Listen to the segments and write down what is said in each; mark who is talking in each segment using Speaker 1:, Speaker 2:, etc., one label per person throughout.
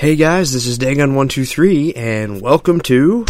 Speaker 1: Hey guys, this is Dagon123, and welcome to.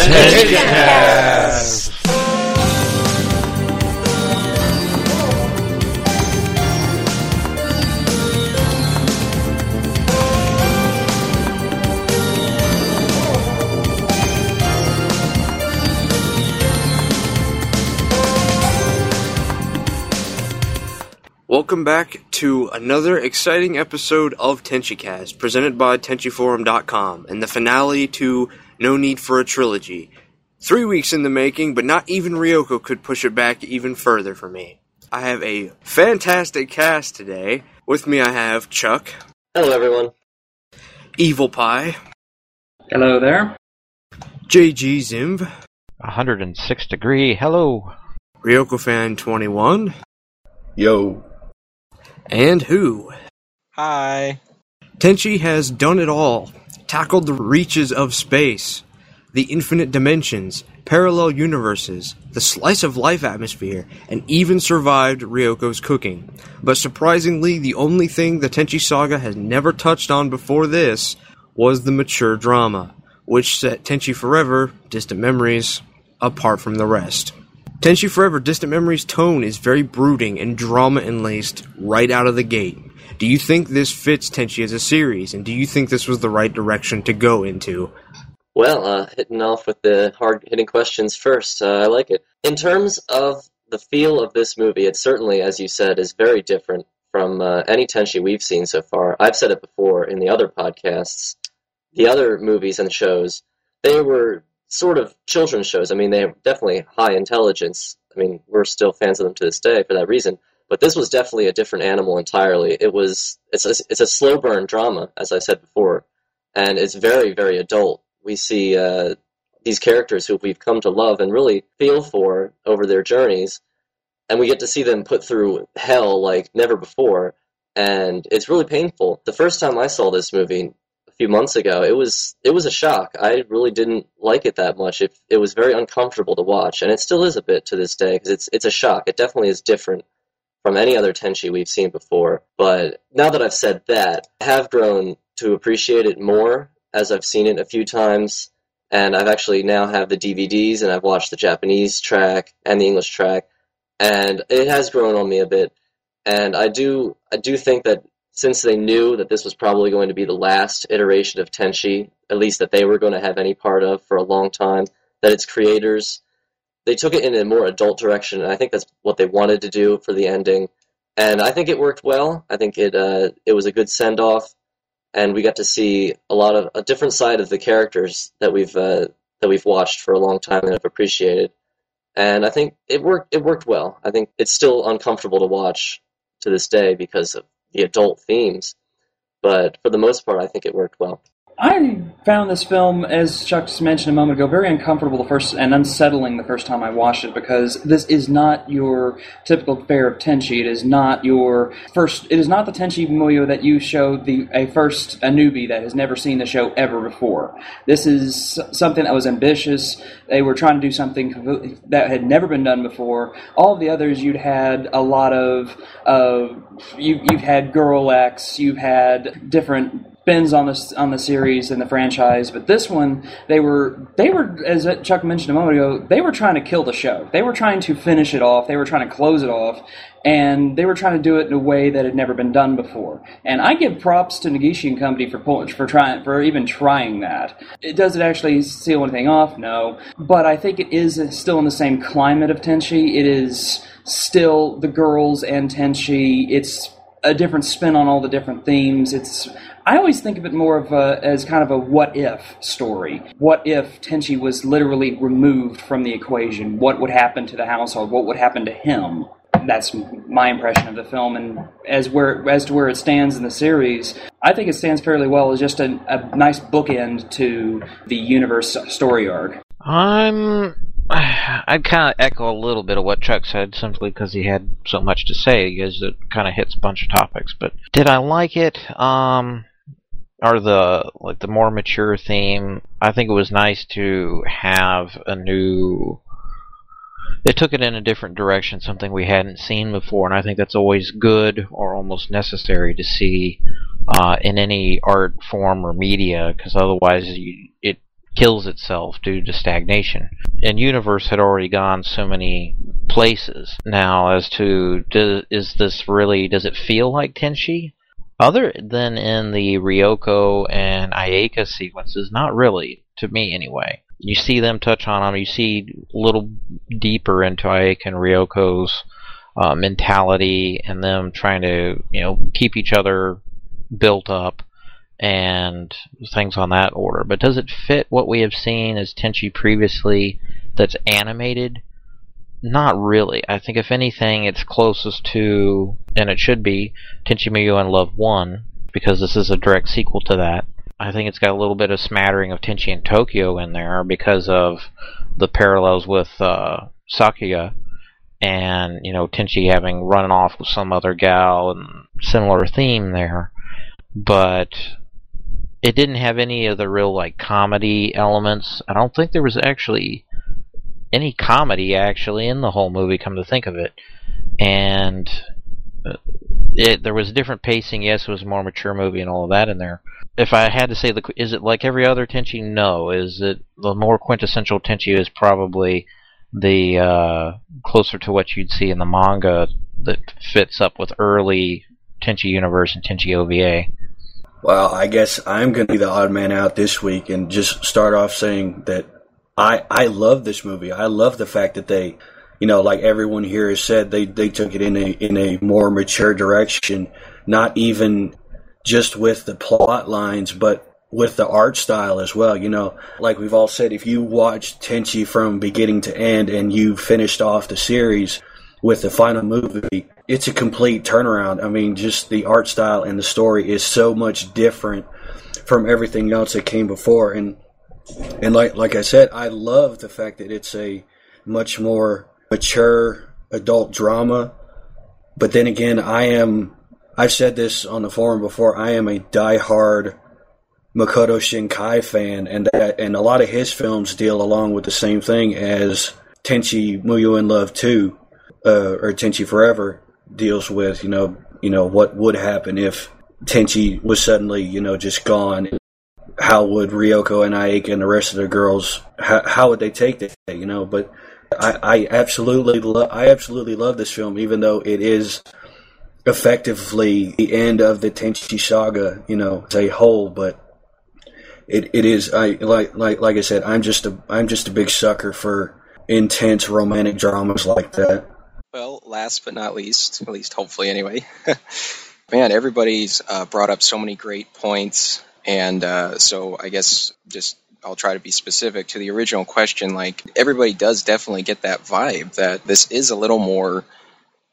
Speaker 1: Welcome back to another exciting episode of TenchiCast, presented by TenchiForum.com, and the finale to No Need for a Trilogy. Three weeks in the making, but not even Ryoko could push it back even further for me. I have a fantastic cast today. With me, I have Chuck,
Speaker 2: Hello, everyone.
Speaker 1: Evil Pie,
Speaker 3: Hello there.
Speaker 1: JG Zimv,
Speaker 4: 106 degree. Hello.
Speaker 1: Ryoko Fan 21,
Speaker 5: Yo.
Speaker 1: And Who.
Speaker 6: Hi.
Speaker 1: Tenchi has done it all, tackled the reaches of space, the infinite dimensions, parallel universes, the slice of life atmosphere, and even survived Ryoko's cooking. But surprisingly, the only thing the Tenchi saga has never touched on before this was the mature drama, which set Tenchi Forever, Distant Memories, apart from the rest. Tenchi Forever Distant Memories' tone is very brooding and drama enlaced right out of the gate. Do you think this fits Tenchi as a series, and do you think this was the right direction to go into?
Speaker 2: Well, uh, hitting off with the hard hitting questions first. Uh, I like it. In terms of the feel of this movie, it certainly, as you said, is very different from uh, any Tenchi we've seen so far. I've said it before in the other podcasts. The other movies and shows, they were sort of children's shows. I mean, they're definitely high intelligence. I mean, we're still fans of them to this day for that reason. But this was definitely a different animal entirely. It was it's a, it's a slow burn drama, as I said before, and it's very very adult. We see uh, these characters who we've come to love and really feel for over their journeys, and we get to see them put through hell like never before, and it's really painful. The first time I saw this movie few months ago, it was it was a shock. I really didn't like it that much. It it was very uncomfortable to watch, and it still is a bit to this day because it's it's a shock. It definitely is different from any other Tenchi we've seen before. But now that I've said that, I have grown to appreciate it more as I've seen it a few times. And I've actually now have the DVDs and I've watched the Japanese track and the English track. And it has grown on me a bit. And I do I do think that since they knew that this was probably going to be the last iteration of Tenchi, at least that they were going to have any part of for a long time, that its creators they took it in a more adult direction, and I think that's what they wanted to do for the ending. And I think it worked well. I think it uh, it was a good send off, and we got to see a lot of a different side of the characters that we've uh, that we've watched for a long time and have appreciated. And I think it worked. It worked well. I think it's still uncomfortable to watch to this day because of the adult themes, but for the most part, I think it worked well.
Speaker 3: I found this film, as Chuck just mentioned a moment ago, very uncomfortable the first and unsettling the first time I watched it because this is not your typical fare of Tenchi. It is not your first. It is not the Tenchi Muyo that you show the a first a newbie that has never seen the show ever before. This is something that was ambitious. They were trying to do something that had never been done before. All of the others, you'd had a lot of of you, you've had Girl X, you've had different spins on this on the series and the franchise, but this one they were they were as Chuck mentioned a moment ago, they were trying to kill the show. They were trying to finish it off. They were trying to close it off, and they were trying to do it in a way that had never been done before. And I give props to Negishi and Company for for trying for even trying that. It does it actually seal anything off? No, but I think it is still in the same climate of Tenchi. It is still the girls and Tenchi. It's a different spin on all the different themes. It's I always think of it more of a, as kind of a what if story. What if Tenchi was literally removed from the equation? What would happen to the household? What would happen to him? That's my impression of the film, and as where as to where it stands in the series, I think it stands fairly well as just a, a nice bookend to the universe story arc.
Speaker 4: I'm. I'd kind of echo a little bit of what Chuck said, simply because he had so much to say, because it kind of hits a bunch of topics. But did I like it? Um, or the like the more mature theme? I think it was nice to have a new. It took it in a different direction, something we hadn't seen before, and I think that's always good or almost necessary to see uh, in any art form or media, because otherwise you, it kills itself due to stagnation. And Universe had already gone so many places now as to do, is this really does it feel like Tenchi? Other than in the Ryoko and Ayeka sequences, not really to me anyway. You see them touch on them. You see a little deeper into Ayeka and Ryoko's uh, mentality and them trying to you know keep each other built up and things on that order. But does it fit what we have seen as Tenchi previously that's animated? Not really. I think if anything, it's closest to, and it should be, Tenchi Muyo and Love 1, because this is a direct sequel to that. I think it's got a little bit of smattering of Tenchi and Tokyo in there because of the parallels with uh, Sakuya and, you know, Tenchi having run off with some other gal and similar theme there. But it didn't have any of the real like comedy elements. I don't think there was actually any comedy actually in the whole movie. Come to think of it, and uh, it there was different pacing. Yes, it was a more mature movie and all of that in there. If I had to say, the is it like every other Tenchi? No. Is it the more quintessential Tenchi? Is probably the uh, closer to what you'd see in the manga that fits up with early Tenchi universe and Tenchi OVA.
Speaker 5: Well, I guess I'm going to be the odd man out this week and just start off saying that I I love this movie. I love the fact that they, you know, like everyone here has said, they they took it in a in a more mature direction. Not even just with the plot lines, but with the art style as well. You know, like we've all said, if you watch Tenchi from beginning to end and you finished off the series with the final movie, it's a complete turnaround. I mean, just the art style and the story is so much different from everything else that came before. And and like like I said, I love the fact that it's a much more mature adult drama. But then again, I am I've said this on the forum before. I am a diehard Makoto Shinkai fan, and that and a lot of his films deal along with the same thing as Tenchi Muyo in Love Two, uh, or Tenchi Forever deals with, you know, you know what would happen if Tenchi was suddenly, you know, just gone. How would Ryoko and Ayeka and the rest of the girls? How, how would they take that? You know, but I, I absolutely, I absolutely love this film, even though it is effectively the end of the Tenchi saga, you know, as a whole. But it, it is, I like, like, like I said, I'm just a, I'm just a big sucker for intense romantic dramas like that.
Speaker 6: Well, last but not least, at least hopefully anyway, man, everybody's uh, brought up so many great points. And uh, so I guess just I'll try to be specific to the original question. Like, everybody does definitely get that vibe that this is a little more,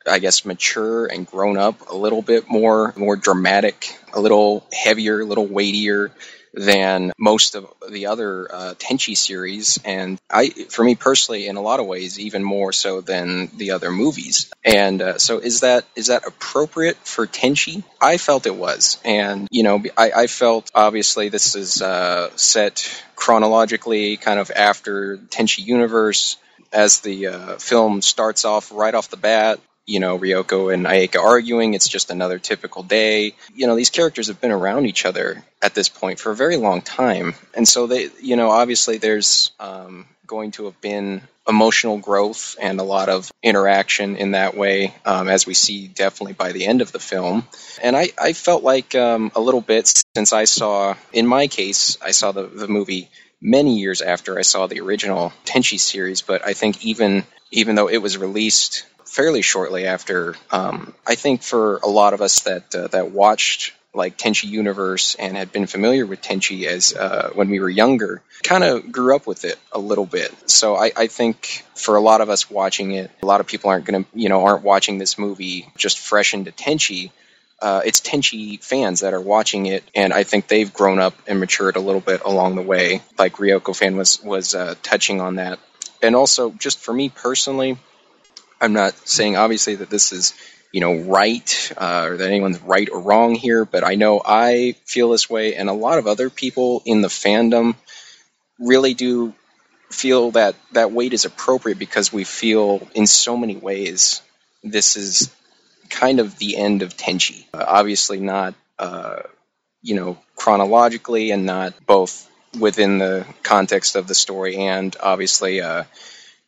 Speaker 6: I guess, mature and grown up, a little bit more, more dramatic, a little heavier, a little weightier than most of the other uh, Tenchi series, and I, for me personally, in a lot of ways, even more so than the other movies. And uh, so, is that is that appropriate for Tenchi? I felt it was, and you know, I, I felt obviously this is uh, set chronologically, kind of after Tenchi universe. As the uh, film starts off right off the bat, you know, Ryoko and Ayeka arguing. It's just another typical day. You know, these characters have been around each other at this point for a very long time. And so they, you know, obviously there's um, going to have been emotional growth and a lot of interaction in that way, um, as we see definitely by the end of the film. And I, I felt like um, a little bit since I saw, in my case, I saw the, the movie many years after I saw the original Tenchi series, but I think even even though it was released fairly shortly after. Um, I think for a lot of us that uh, that watched like Tenchi Universe and had been familiar with Tenchi as uh, when we were younger, kind of grew up with it a little bit. So I, I, think for a lot of us watching it, a lot of people aren't going to, you know, aren't watching this movie just fresh into Tenchi. Uh, it's Tenchi fans that are watching it, and I think they've grown up and matured a little bit along the way. Like Ryoko fan was was uh, touching on that, and also just for me personally, I'm not saying obviously that this is you know right uh, or that anyone's right or wrong here, but I know I feel this way, and a lot of other people in the fandom really do feel that that weight is appropriate because we feel in so many ways this is kind of the end of Tenchi. Uh, obviously, not uh, you know, chronologically and not both within the context of the story and obviously uh,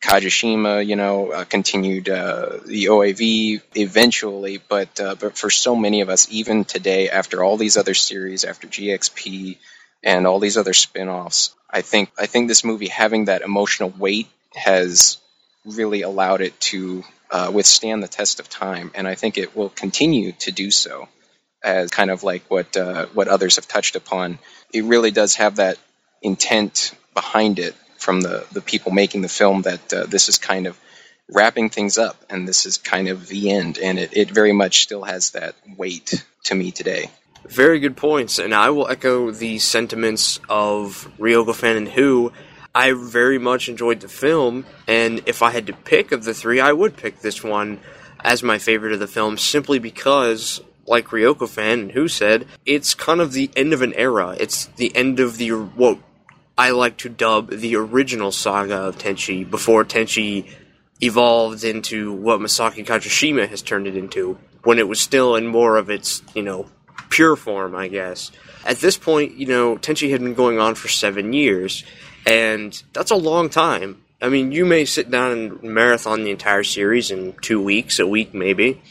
Speaker 6: Kajishima, you know, uh, continued uh, the OAV eventually, but uh, but for so many of us, even today, after all these other series, after GXP and all these other spin-offs, I think I think this movie having that emotional weight has really allowed it to uh, withstand the test of time, and I think it will continue to do so. As kind of like what uh, what others have touched upon, it really does have that intent behind it from the, the people making the film that uh, this is kind of wrapping things up and this is kind of the end. And it, it very much still has that weight to me today.
Speaker 1: Very good points, and I will echo the sentiments of Ryoko Fan and Who. I very much enjoyed the film, and if I had to pick of the three, I would pick this one as my favorite of the film simply because, like Ryoko Fan Who said, it's kind of the end of an era. It's the end of the what I like to dub the original saga of Tenchi before Tenchi evolved into what Masaki Kajishima has turned it into, when it was still in more of its, you know, pure form, I guess. At this point, you know, Tenchi had been going on for seven years, and that's a long time. I mean, you may sit down and marathon the entire series in two weeks, a week maybe,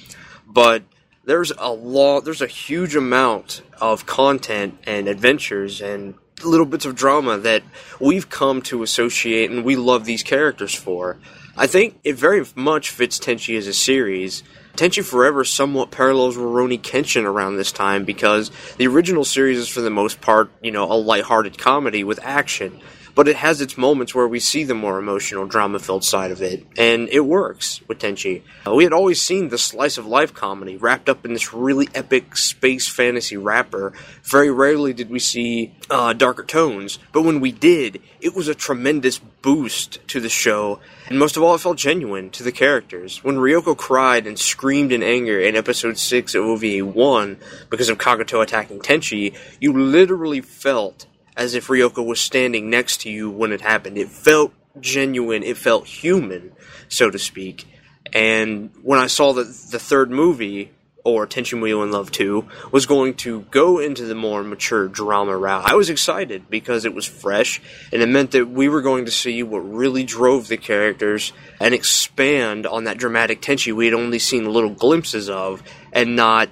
Speaker 1: but there's a lot, there's a huge amount of content and adventures and little bits of drama that we've come to associate and we love these characters for. I think it very much fits Tenchi as a series. Tenchi Forever somewhat parallels Rurouni Kenshin around this time because the original series is for the most part, you know, a lighthearted comedy with action but it has its moments where we see the more emotional, drama filled side of it, and it works with Tenchi. Uh, we had always seen the slice of life comedy wrapped up in this really epic space fantasy wrapper. Very rarely did we see uh, darker tones, but when we did, it was a tremendous boost to the show, and most of all, it felt genuine to the characters. When Ryoko cried and screamed in anger in episode 6 of OVA 1 because of Kagato attacking Tenchi, you literally felt as if Ryoko was standing next to you when it happened. It felt genuine, it felt human, so to speak. And when I saw that the third movie, or Tenchi Muyo in Love 2, was going to go into the more mature drama route, I was excited because it was fresh and it meant that we were going to see what really drove the characters and expand on that dramatic tension we had only seen little glimpses of and not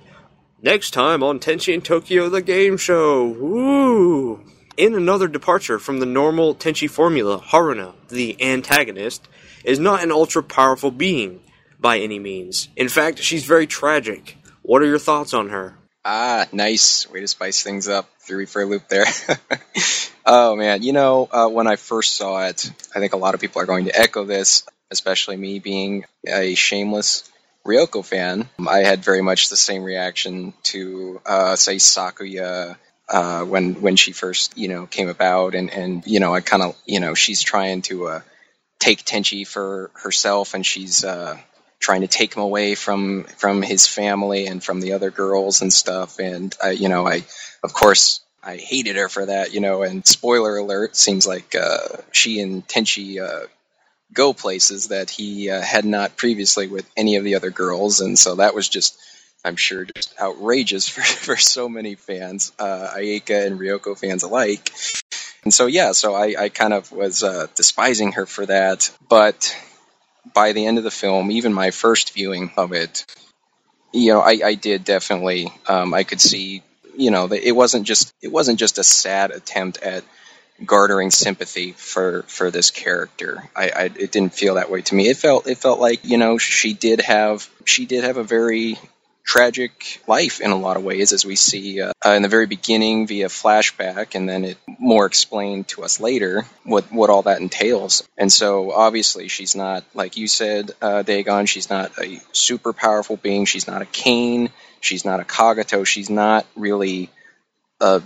Speaker 1: next time on Tenchi in Tokyo the game show. Woo! In another departure from the normal Tenchi formula, Haruna, the antagonist, is not an ultra powerful being by any means. In fact, she's very tragic. What are your thoughts on her?
Speaker 6: Ah, nice way to spice things up. Threw me for a loop there. oh man, you know, uh, when I first saw it, I think a lot of people are going to echo this, especially me being a shameless Ryoko fan. I had very much the same reaction to, uh, say, Sakuya uh, when when she first you know came about, and and you know I kind of you know she's trying to uh, take Tenchi for herself, and she's uh, trying to take him away from from his family and from the other girls and stuff. And I, you know, I of course I hated her for that, you know. And spoiler alert, seems like uh, she and Tenchi uh, go places that he uh, had not previously with any of the other girls, and so that was just I'm sure just outrageous for, for so many fans, uh, and Ryoko fans alike. And so, yeah, so I, I kind of was uh, despising her for that. But by the end of the film, even my first viewing of it, you know, I, I did definitely, um, I could see, you know, it wasn't just it wasn't just a sad attempt at garnering sympathy for for this character. I, I, it didn't feel that way to me. It felt it felt like you know she did have she did have a very tragic life in a lot of ways, as we see uh, in the very beginning via flashback, and then it more explained to us later what what all that entails. And so, obviously, she's not like you said, uh, Dagon. She's not a super powerful being. She's not a Kain. She's not a Kagato. She's not really a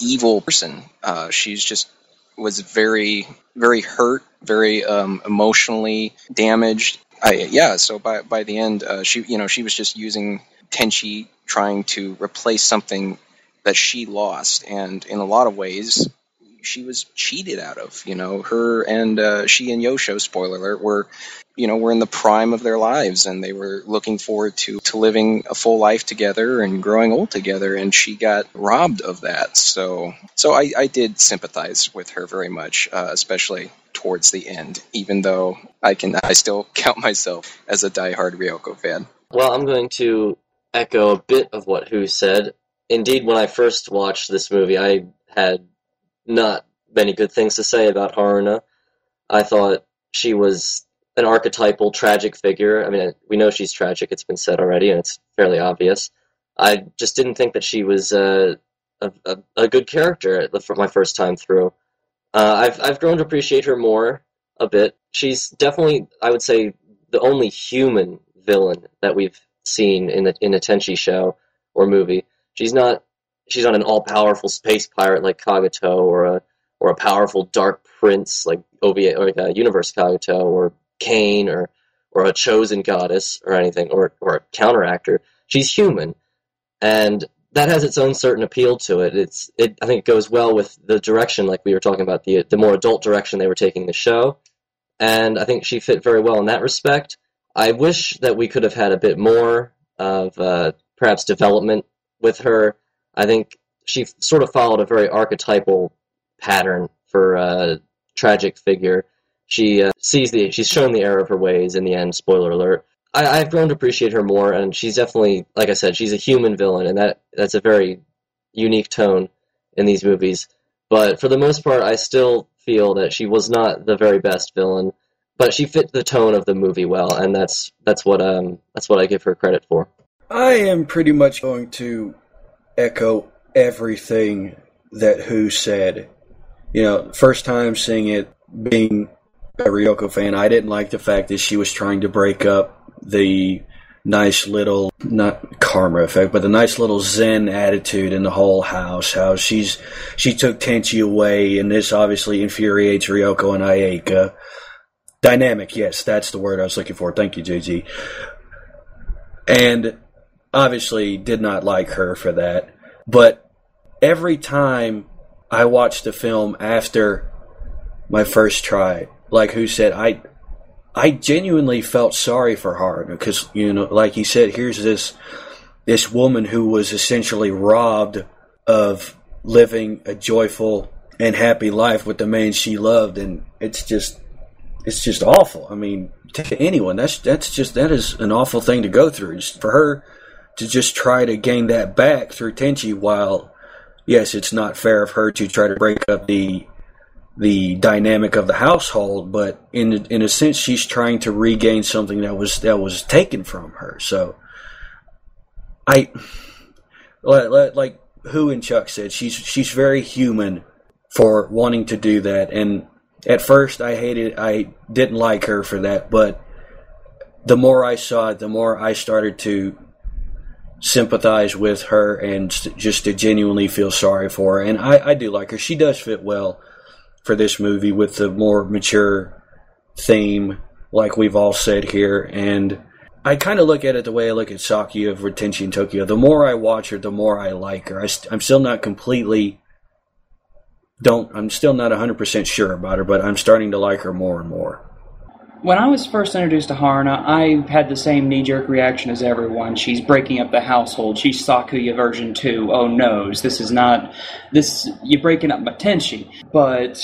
Speaker 6: evil person. Uh, she's just was very very hurt, very um, emotionally damaged. I, yeah, so by by the end, uh, she you know she was just using Tenchi trying to replace something that she lost. And in a lot of ways, she was cheated out of. You know, her and uh, she and Yosho, spoiler alert, were you know were in the prime of their lives, and they were looking forward to to living a full life together and growing old together, and she got robbed of that. So so I, I did sympathize with her very much, uh, especially towards the end, even though I can I still count myself as a diehard Ryoko fan.
Speaker 2: Well, I'm going to echo a bit of what Who said. Indeed, when I first watched this movie, I had not many good things to say about Haruna. I thought she was an archetypal tragic figure. I mean, we know she's tragic, it's been said already, and it's fairly obvious. I just didn't think that she was uh, a, a, a, good character my first time through. Uh, I've, I've grown to appreciate her more a bit. She's definitely, I would say, the only human villain that we've seen in, the, in a Tenchi show or movie. She's not she's not an all powerful space pirate like Kagato or a or a powerful dark prince like OVA or like a Universe Kagato or Kain or or a chosen goddess or anything or or a counteractor. She's human, and that has its own certain appeal to it. It's it I think it goes well with the direction like we were talking about the the more adult direction they were taking the show, and I think she fit very well in that respect. I wish that we could have had a bit more of uh, perhaps development with her. I think she sort of followed a very archetypal pattern for a tragic figure. She uh, sees the she's shown the error of her ways in the end. Spoiler alert. I, I've grown to appreciate her more, and she's definitely, like I said, she's a human villain, and that that's a very unique tone in these movies. But for the most part, I still feel that she was not the very best villain, but she fit the tone of the movie well, and that's that's what um that's what I give her credit for.
Speaker 5: I am pretty much going to echo everything that Who said. You know, first time seeing it, being a Ryoko fan, I didn't like the fact that she was trying to break up the nice little not karma effect, but the nice little zen attitude in the whole house. How she's she took Tenchi away, and this obviously infuriates Ryoko and Ayeka. Dynamic, yes, that's the word I was looking for. Thank you, JG. And obviously did not like her for that. But every time I watched the film after my first try, like who said, I I genuinely felt sorry for her because you know, like he said, here's this this woman who was essentially robbed of living a joyful and happy life with the man she loved, and it's just it's just awful. I mean, to anyone, that's that's just that is an awful thing to go through. Just for her to just try to gain that back through Tenchi, while yes, it's not fair of her to try to break up the the dynamic of the household, but in in a sense, she's trying to regain something that was that was taken from her. So, I like who and Chuck said she's she's very human for wanting to do that. And at first, I hated, I didn't like her for that, but the more I saw it, the more I started to sympathize with her and just to genuinely feel sorry for her. And I, I do like her. She does fit well for this movie with the more mature theme, like we've all said here. And I kind of look at it the way I look at Sakuya in Tokyo. The more I watch her, the more I like her. I I'm still not completely don't. I'm still not 100 percent sure about her, but I'm starting to like her more and more
Speaker 3: when I was first introduced to Haruna, I had the same knee jerk reaction as everyone. She's breaking up the household. She's Sakuya version 2. Oh no, this is not. This. You're breaking up my Tenchi. But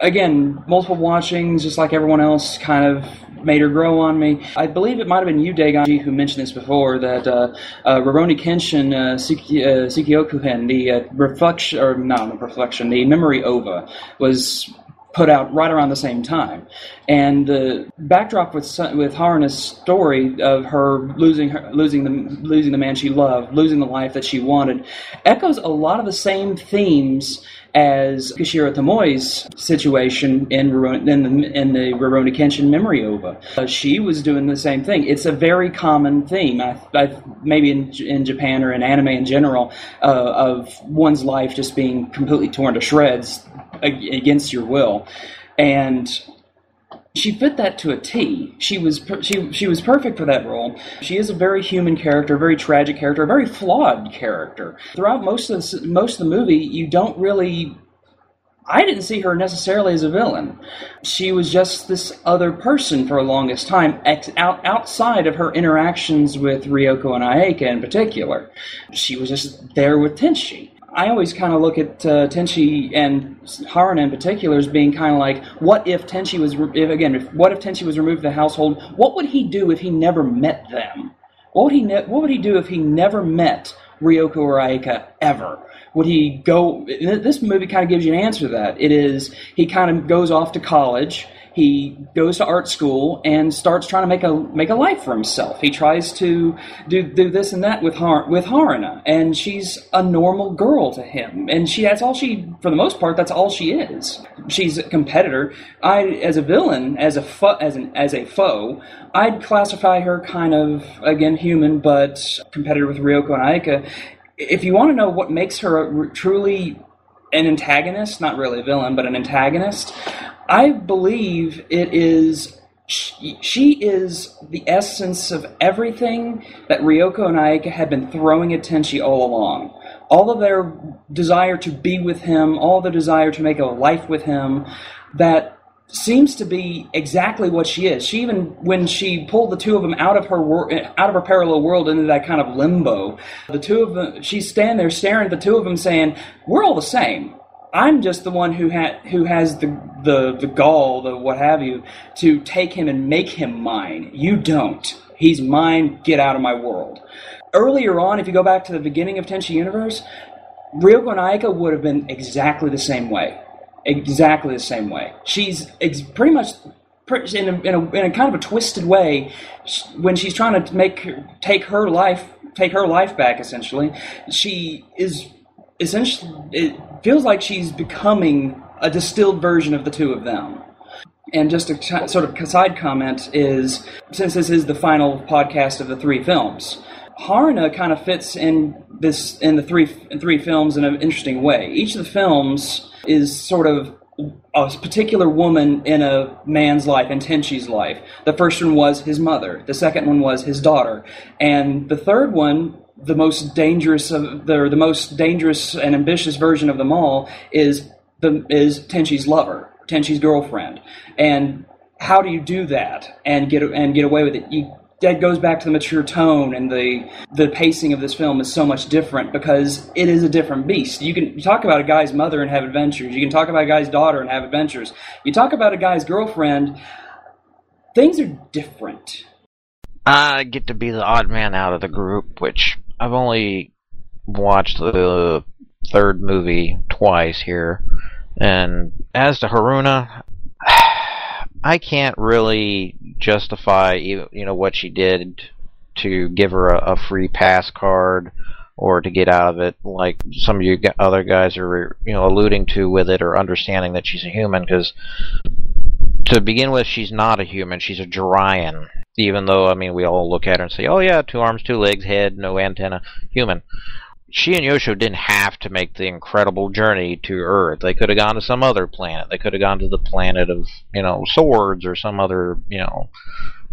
Speaker 3: again, multiple watchings, just like everyone else, kind of made her grow on me. I believe it might have been you, Dagon, who mentioned this before that uh, uh, Rurouni Kenshin uh, Suki, uh, Tsukiokuhen, the uh, reflection, or not the reflection, the memory ova, was put out right around the same time. And the backdrop with with Haruna's story of her losing her, losing the losing the man she loved, losing the life that she wanted, echoes a lot of the same themes as Kishiro Tomoe's situation in, in the, in the Rurouni Kenshin Memory Ova. Uh, she was doing the same thing. It's a very common theme, I, I, maybe in, in Japan or in anime in general, uh, of one's life just being completely torn to shreds against your will. And she fit that to a T. She was she she was perfect for that role. She is a very human character, a very tragic character, a very flawed character. Throughout most of the, most of the movie, you don't really I didn't see her necessarily as a villain. She was just this other person for the longest time, ex- out, outside of her interactions with Ryoko and Ayeka in particular. She was just there with Tenchi. I always kind of look at uh, Tenchi and Haruna in particular as being kind of like, what if Tenchi was, re- if, again, if, what if Tenchi was removed from the household? What would he do if he never met them? What would he, ne- what would he do if he never met Ryoko or Ayeka ever? Would he go? This movie kind of gives you an answer to that. It is he kind of goes off to college. He goes to art school and starts trying to make a make a life for himself. He tries to do do this and that with Har, with Haruna, and she's a normal girl to him. And she that's all she for the most part that's all she is. She's a competitor. I as a villain, as a fo- as an as a foe, I'd classify her kind of again human, but competitor with Ryoko and Ayeka. if you want to know what makes her a, truly an antagonist, not really a villain, but an antagonist, I believe it is. She, is the essence of everything that Ryoko and Ayeka had been throwing at Tenchi all along. All of their desire to be with him, all the desire to make a life with him, that seems to be exactly what she is. She even when she pulled the two of them out of her wor- out of her parallel world into that kind of limbo, the two of them she's standing there staring at the two of them saying, "We're all the same." I'm just the one who ha- who has the, the the gall, the what have you, to take him and make him mine. You don't. He's mine. Get out of my world. Earlier on, if you go back to the beginning of Tenchi Universe, Ryoko and Ayeka would have been exactly the same way exactly the same way. She's ex- pretty much in a, in a, in a kind of a twisted way when she's trying to make take her life take her life back essentially she is essentially feels like she's becoming a distilled version of the two of them and just a ch- sort of side comment is since this is the final podcast of the three films Haruna kind of fits in this in the three in three films in an interesting way. Each of the films is sort of a particular woman in a man's life, in Tenchi's life. The first one was his mother. The second one was his daughter, and the third one, the most dangerous of the the most dangerous and ambitious version of them all, is the is Tenchi's lover, Tenchi's girlfriend, and how do you do that and get and get away with it? You that goes back to the mature tone and the the pacing of this film is so much different because it is a different beast. You can talk about a guy's mother and have adventures. You can talk about a guy's daughter and have adventures. You talk about a guy's girlfriend, things are different.
Speaker 4: I get to be the odd man out of the group, which I've only watched the third movie twice here. And as to Haruna, I can't really justify you know what she did to give her a, a free pass card or to get out of it, like some of you other guys are you know alluding to with it, or understanding that she's a human. Because to begin with, she's not a human; she's a Juraian. Even though I mean, we all look at her and say, "Oh yeah, two arms, two legs, head, no antenna, human." she and Yosho didn't have to make the incredible journey to Earth. They could have gone to some other planet. They could have gone to the planet of, you know, swords or some other, you know,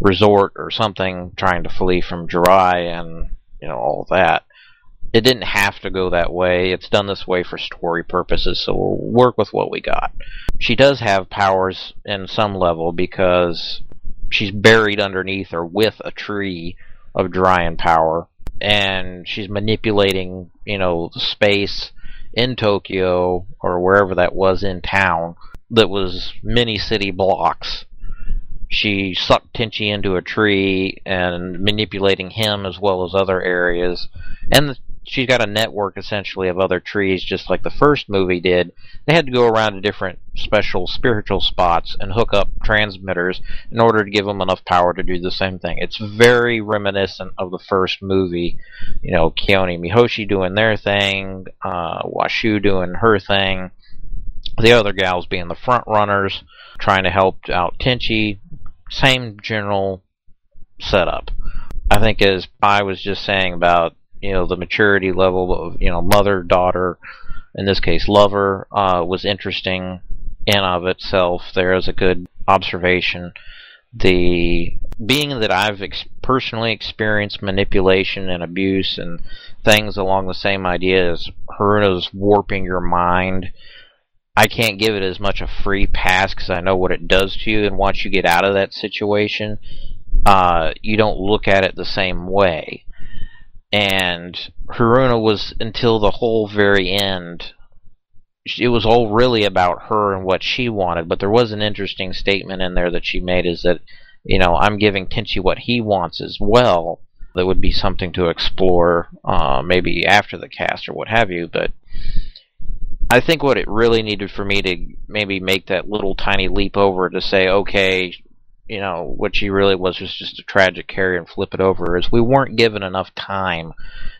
Speaker 4: resort or something trying to flee from Jurai and, you know, all that. It didn't have to go that way. It's done this way for story purposes, so we'll work with what we got. She does have powers in some level because she's buried underneath or with a tree of Juraian power and she's manipulating, you know, space in Tokyo or wherever that was in town that was mini city blocks. She sucked Tenchi into a tree and manipulating him as well as other areas. And she's got a network essentially of other trees, just like the first movie did. They had to go around to different special spiritual spots and hook up transmitters in order to give them enough power to do the same thing. It's very reminiscent of the first movie. You know, Kiyone Mihoshi doing their thing, uh, Washu doing her thing, the other gals being the front runners, trying to help out Tenchi. Same general setup. I think as I was just saying about you know the maturity level of you know mother daughter in this case lover uh, was interesting in of itself. There is a good observation. The being that I've ex- personally experienced manipulation and abuse and things along the same idea as Haruna's warping your mind I can't give it as much a free pass because I know what it does to you, and once you get out of that situation, uh, you don't look at it the same way. And Haruna was until the whole very end. It was all really about her and what she wanted, but there was an interesting statement in there that she made is that, you know, I'm giving Tenchi what he wants as well. That would be something to explore, uh, maybe after the cast or what have you, but I think what it really needed for me to maybe make that little tiny leap over to say, okay, you know, what she really was was just a tragic carry and flip it over is we weren't given enough time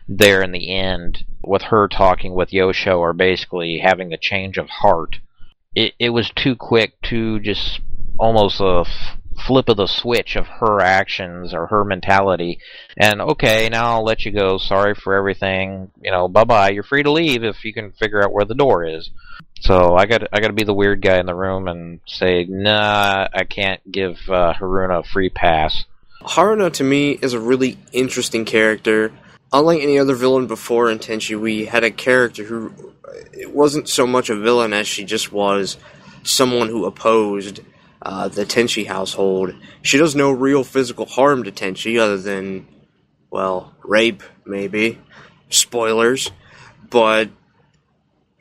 Speaker 4: there in the end with her talking with Yosho or basically having a change of heart. It, it was too quick, too just almost a flip of the switch of her actions or her mentality. And okay, now I'll let you go. Sorry for everything. You know, bye bye. You're free to leave if you can figure out where the door is. So I got I got to be the weird guy in the room and say, nah, I can't give uh, Haruna a free pass.
Speaker 1: Haruna to me is a really interesting character. Unlike any other villain before in Tenchi, we had a character who it wasn't so much a villain as she just was someone who opposed uh, the Tenchi household. She does no real physical harm to Tenchi other than, well, rape maybe. Spoilers, but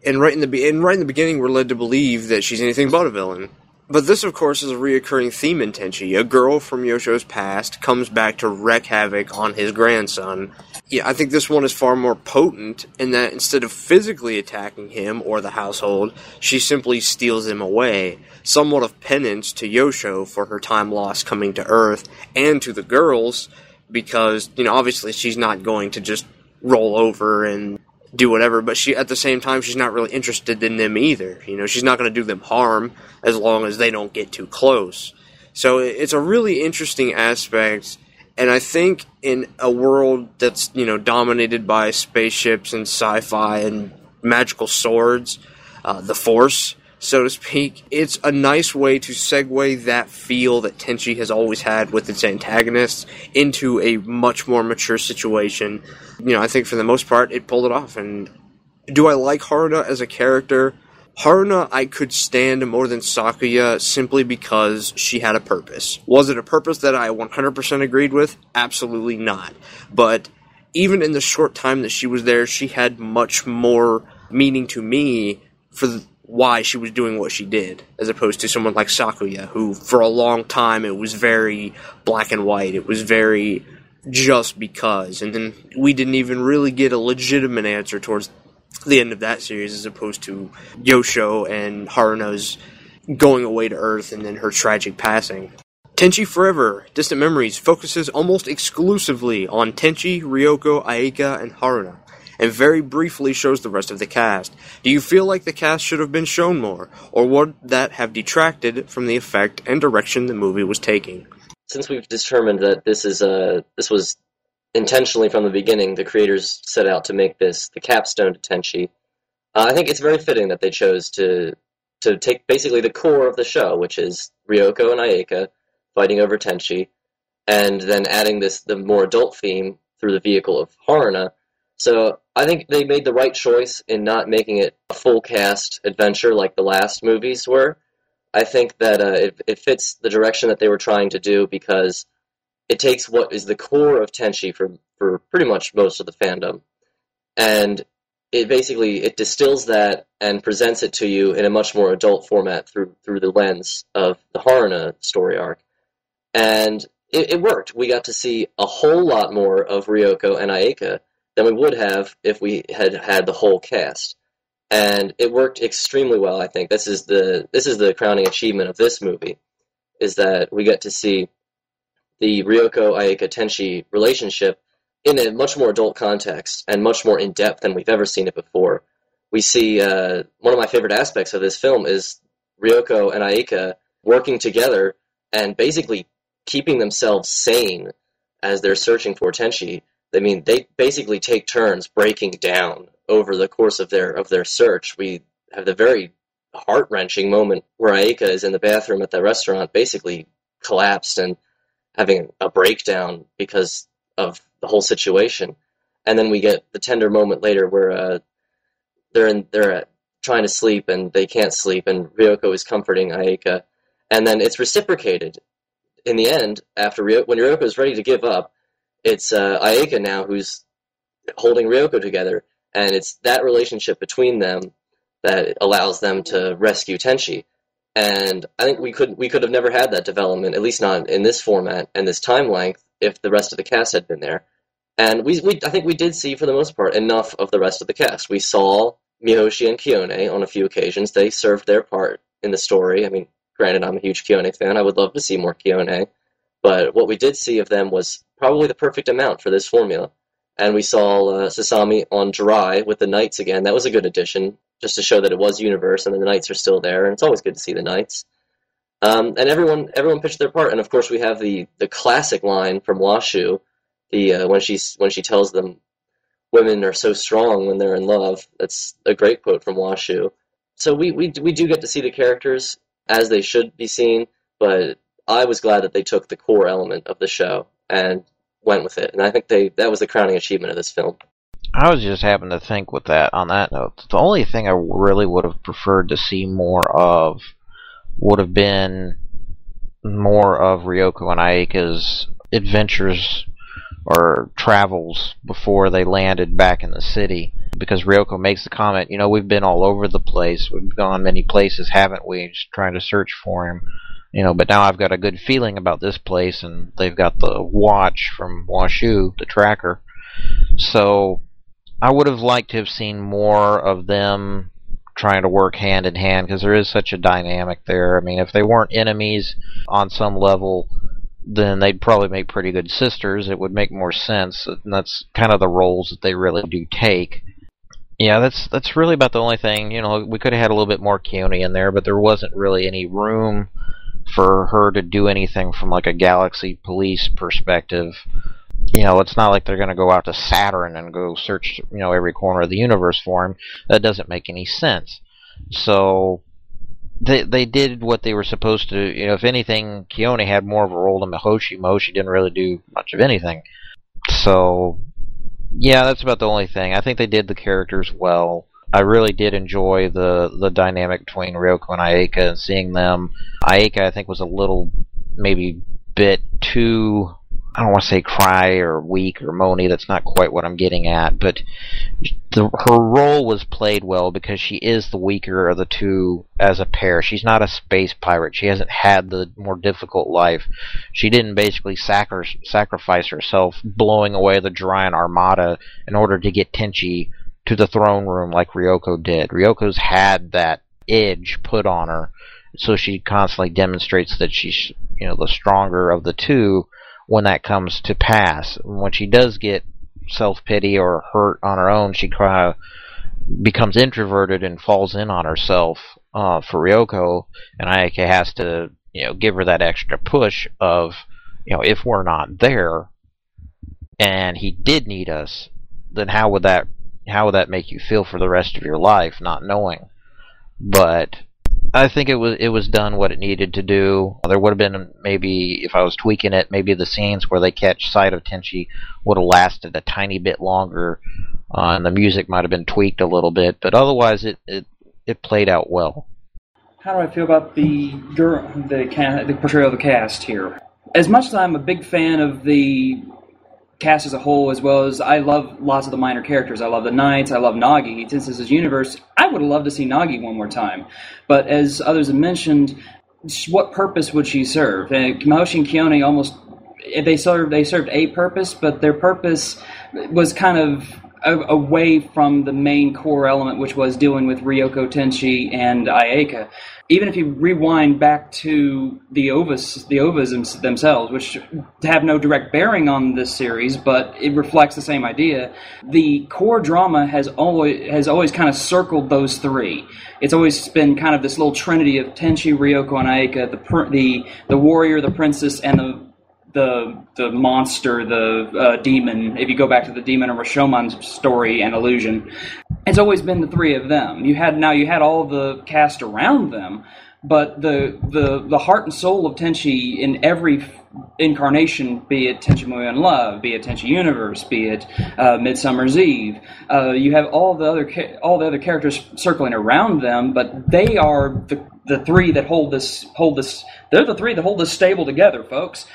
Speaker 1: and right in the be- and right in the beginning, we're led to believe that she's anything but a villain. But this, of course, is a reoccurring theme in Tenchi. A girl from Yosho's past comes back to wreak havoc on his grandson. Yeah, I think this one is far more potent in that instead of physically attacking him or the household, she simply steals him away, somewhat of penance to Yosho for her time lost coming to Earth, and to the girls, because, you know, obviously she's not going to just roll over and do whatever, but she at the same time she's not really interested in them either. You know, she's not going to do them harm as long as they don't get too close. So it's a really interesting aspect, and I think in a world that's you know dominated by spaceships and sci-fi and magical swords, uh, the Force, so to speak, it's a nice way to segue that feel that Tenchi has always had with its antagonists into a much more mature situation. You know, I think for the most part, it pulled it off. And do I like Haruna as a character? Haruna, I could stand more than Sakuya simply because she had a purpose. Was it a purpose that I 100% agreed with? Absolutely not. But even in the short time that she was there, she had much more meaning to me for the, why she was doing what she did, as opposed to someone like Sakuya, who for a long time it was very black and white. It was very just because, and then we didn't even really get a legitimate answer towards the end of that series, as opposed to Yosho and Haruna's going away to Earth and then her tragic passing. Tenchi Forever Distant Memories focuses almost exclusively on Tenchi, Ryoko, Ayeka, and Haruna and very briefly shows the rest of the cast. Do you feel like the cast should have been shown more, or would that have detracted from the effect and direction the movie was taking?
Speaker 2: Since we've determined that this is a this was intentionally from the beginning, the creators set out to make this the capstone to Tenchi. Uh, I think it's very fitting that they chose to to take basically the core of the show, which is Ryoko and Ayeka fighting over Tenchi, and then adding this the more adult theme through the vehicle of Haruna. So I think they made the right choice in not making it a full cast adventure like the last movies were. I think that uh, it, it fits the direction that they were trying to do because it takes what is the core of Tenchi for for pretty much most of the fandom, and it basically it distills that and presents it to you in a much more adult format through through the lens of the Haruna story arc, and it, it worked. We got to see a whole lot more of Ryoko and Ayeka than we would have if we had had the whole cast. And it worked extremely well, I think. This is the this is the crowning achievement of this movie, is that we get to see the Ryoko Ayeka Tenchi relationship in a much more adult context and much more in depth than we've ever seen it before. We see uh, one of my favorite aspects of this film is Ryoko and Ayeka working together and basically keeping themselves sane as they're searching for Tenchi I mean, they basically take turns breaking down over the course of their of their search. We have the very heart wrenching moment where Ayeka is in the bathroom at the restaurant, basically collapsed and having a breakdown because of the whole situation. And then we get the tender moment later where uh, they're in they're trying to sleep and they can't sleep, and Ryoko is comforting Ayeka, and then it's reciprocated. In the end, after when Ryoko is ready to give up, it's uh, Ayeka now who's holding Ryoko together, and it's that relationship between them that allows them to rescue Tenchi. And I think we could we could have never had that development, at least not in this format and this time length, if the rest of the cast had been there. And we, we I think we did see for the most part enough of the rest of the cast. We saw Mihoshi and Kiyone on a few occasions. They served their part in the story. I mean, granted, I'm a huge Kiyone fan. I would love to see more Kiyone, but what we did see of them was probably the perfect amount for this formula. And we saw uh, Sasami on Jurai with the Knights again. That was a good addition, just to show that it was universe and the Knights are still there. And it's always good to see the Knights. Um, and everyone everyone pitched their part. And of course, we have the the classic line from Washu, the uh, when she's when she tells them women are so strong when they're in love. That's a great quote from Washu. So we, we we do get to see the characters as they should be seen, but I was glad that they took the core element of the show and went with it. And I think they that was the crowning achievement of this film.
Speaker 4: I was just having to think with that on that note. The only thing I really would have preferred to see more of would have been more of Ryoko and Ayeka's adventures or travels before they landed back in the city. Because Ryoko makes the comment, you know, we've been all over the place. We've gone many places, haven't we? Just trying to search for him. You know, but now I've got a good feeling about this place, and they've got the watch from Washu, the tracker. So I would have liked to have seen more of them trying to work hand in hand because there is such a dynamic there. I mean, if they weren't enemies on some level, then they'd probably make pretty good sisters. It would make more sense. And that's kind of the roles that they really do take. Yeah, that's that's really about the only thing. You know, we could have had a little bit more Kiyone in there, but there wasn't really any room for her to do anything from like a galaxy police perspective. You know, it's not like they're going to go out to Saturn and go search, you know, every corner of the universe for him. That doesn't make any sense. So they they did what they were supposed to. You know, if anything, Kiyone had more of a role than Mihoshi. Mihoshi didn't really do much of anything. So, yeah, that's about the only thing. I think they did the characters well. I really did enjoy the the dynamic between Ryoko and Ayeka and seeing them. Ayeka, I think, was a little maybe bit too I don't want to say cry or weak or moany. That's not quite what I'm getting at. But the, her role was played well because she is the weaker of the two as a pair. She's not a space pirate. She hasn't had the more difficult life. She didn't basically sacri- sacrifice herself, blowing away the Juraian Armada in order to get Tenchi to the throne room like Ryoko did. Ryoko's had that edge put on her, so she constantly demonstrates that she's you know the stronger of the two when that comes to pass. When she does get self pity or hurt on her own, she kind of becomes introverted and falls in on herself uh, for Ryoko, and Ayeka has to you know give her that extra push of you know if we're not there and he did need us, then how would that how would that make you feel for the rest of your life, not knowing? But I think it was it was done what it needed to do. There would have been maybe if I was tweaking it, maybe the scenes where they catch sight of Tenchi would have lasted a tiny bit longer, uh, and the music might have been tweaked a little bit. But otherwise, it it, it played out well.
Speaker 3: How do I feel about the the the portrayal of the cast here? As much as I'm a big fan of the cast as a whole, as well as I love lots of the minor characters. I love the Knights. I love Nagi. Since this is universe, I would love to see Nagi one more time. But as others have mentioned, what purpose would she serve? And Mihoshi and Kiyone almost eh, they served they served a purpose, but their purpose was kind of away from the main core element, which was dealing with Ryoko Tenchi and Ayeka even if you rewind back to the ovas, the ovas themselves, which have no direct bearing on this series, but it reflects the same idea. The core drama has always has always kind of circled those three. It's always been kind of this little trinity of Tenchi, Ryoko, and Ayeka, the the the warrior, the princess, and the the the monster, the uh, demon. If you go back to the demon of Rashomon story and illusion, it's always been the three of them. You had now you had all the cast around them, but the the the heart and soul of Tenchi in every incarnation, be it Tenchi Muyo in Love, be it Tenchi Universe, be it uh, Midsummer's Eve, uh, you have all the other ca- all the other characters circling around them, but they are the the three that hold this hold this. They're the three that hold this stable together, folks.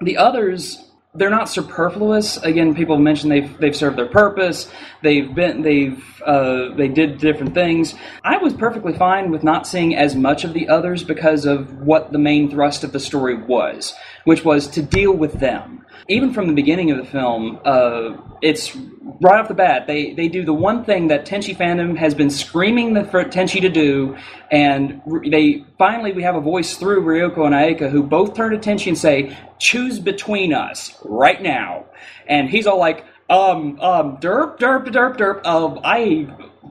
Speaker 3: The others they're not superfluous. Again, people mentioned they've they've served their purpose. They've been they've uh, they did different things. I was perfectly fine with not seeing as much of the others because of what the main thrust of the story was, which was to deal with them. Even from the beginning of the film, uh, it's right off the bat they they do the one thing that Tenchi fandom has been screaming the, for Tenchi to do, and they finally we have a voice through Ryoko and Ayeka who both turn to Tenchi and say, "Choose between us right now," and he's all like, "Um, um, derp, derp, derp, derp. Um, I,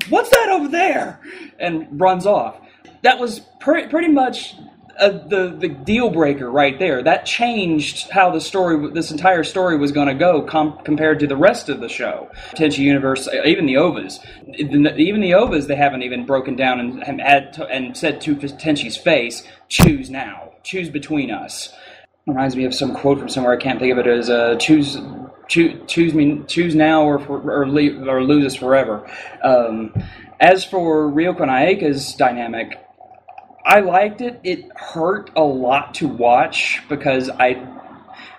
Speaker 3: what's that over there?" and runs off. That was pre- pretty much uh, the the deal breaker right there. That changed how the story, this entire story, was going to go com- compared to the rest of the show. Tenchi Universe, uh, even the ovas, even the ovas, they haven't even broken down and and, to, and said to Tenchi's face, "Choose now. Choose between us." Reminds me of some quote from somewhere. I can't think of it as uh, "Choose." Choose, choose me, choose now, or or, leave, or lose us forever. Um, as for Ryoko and Ayeka's dynamic, I liked it. It hurt a lot to watch because I,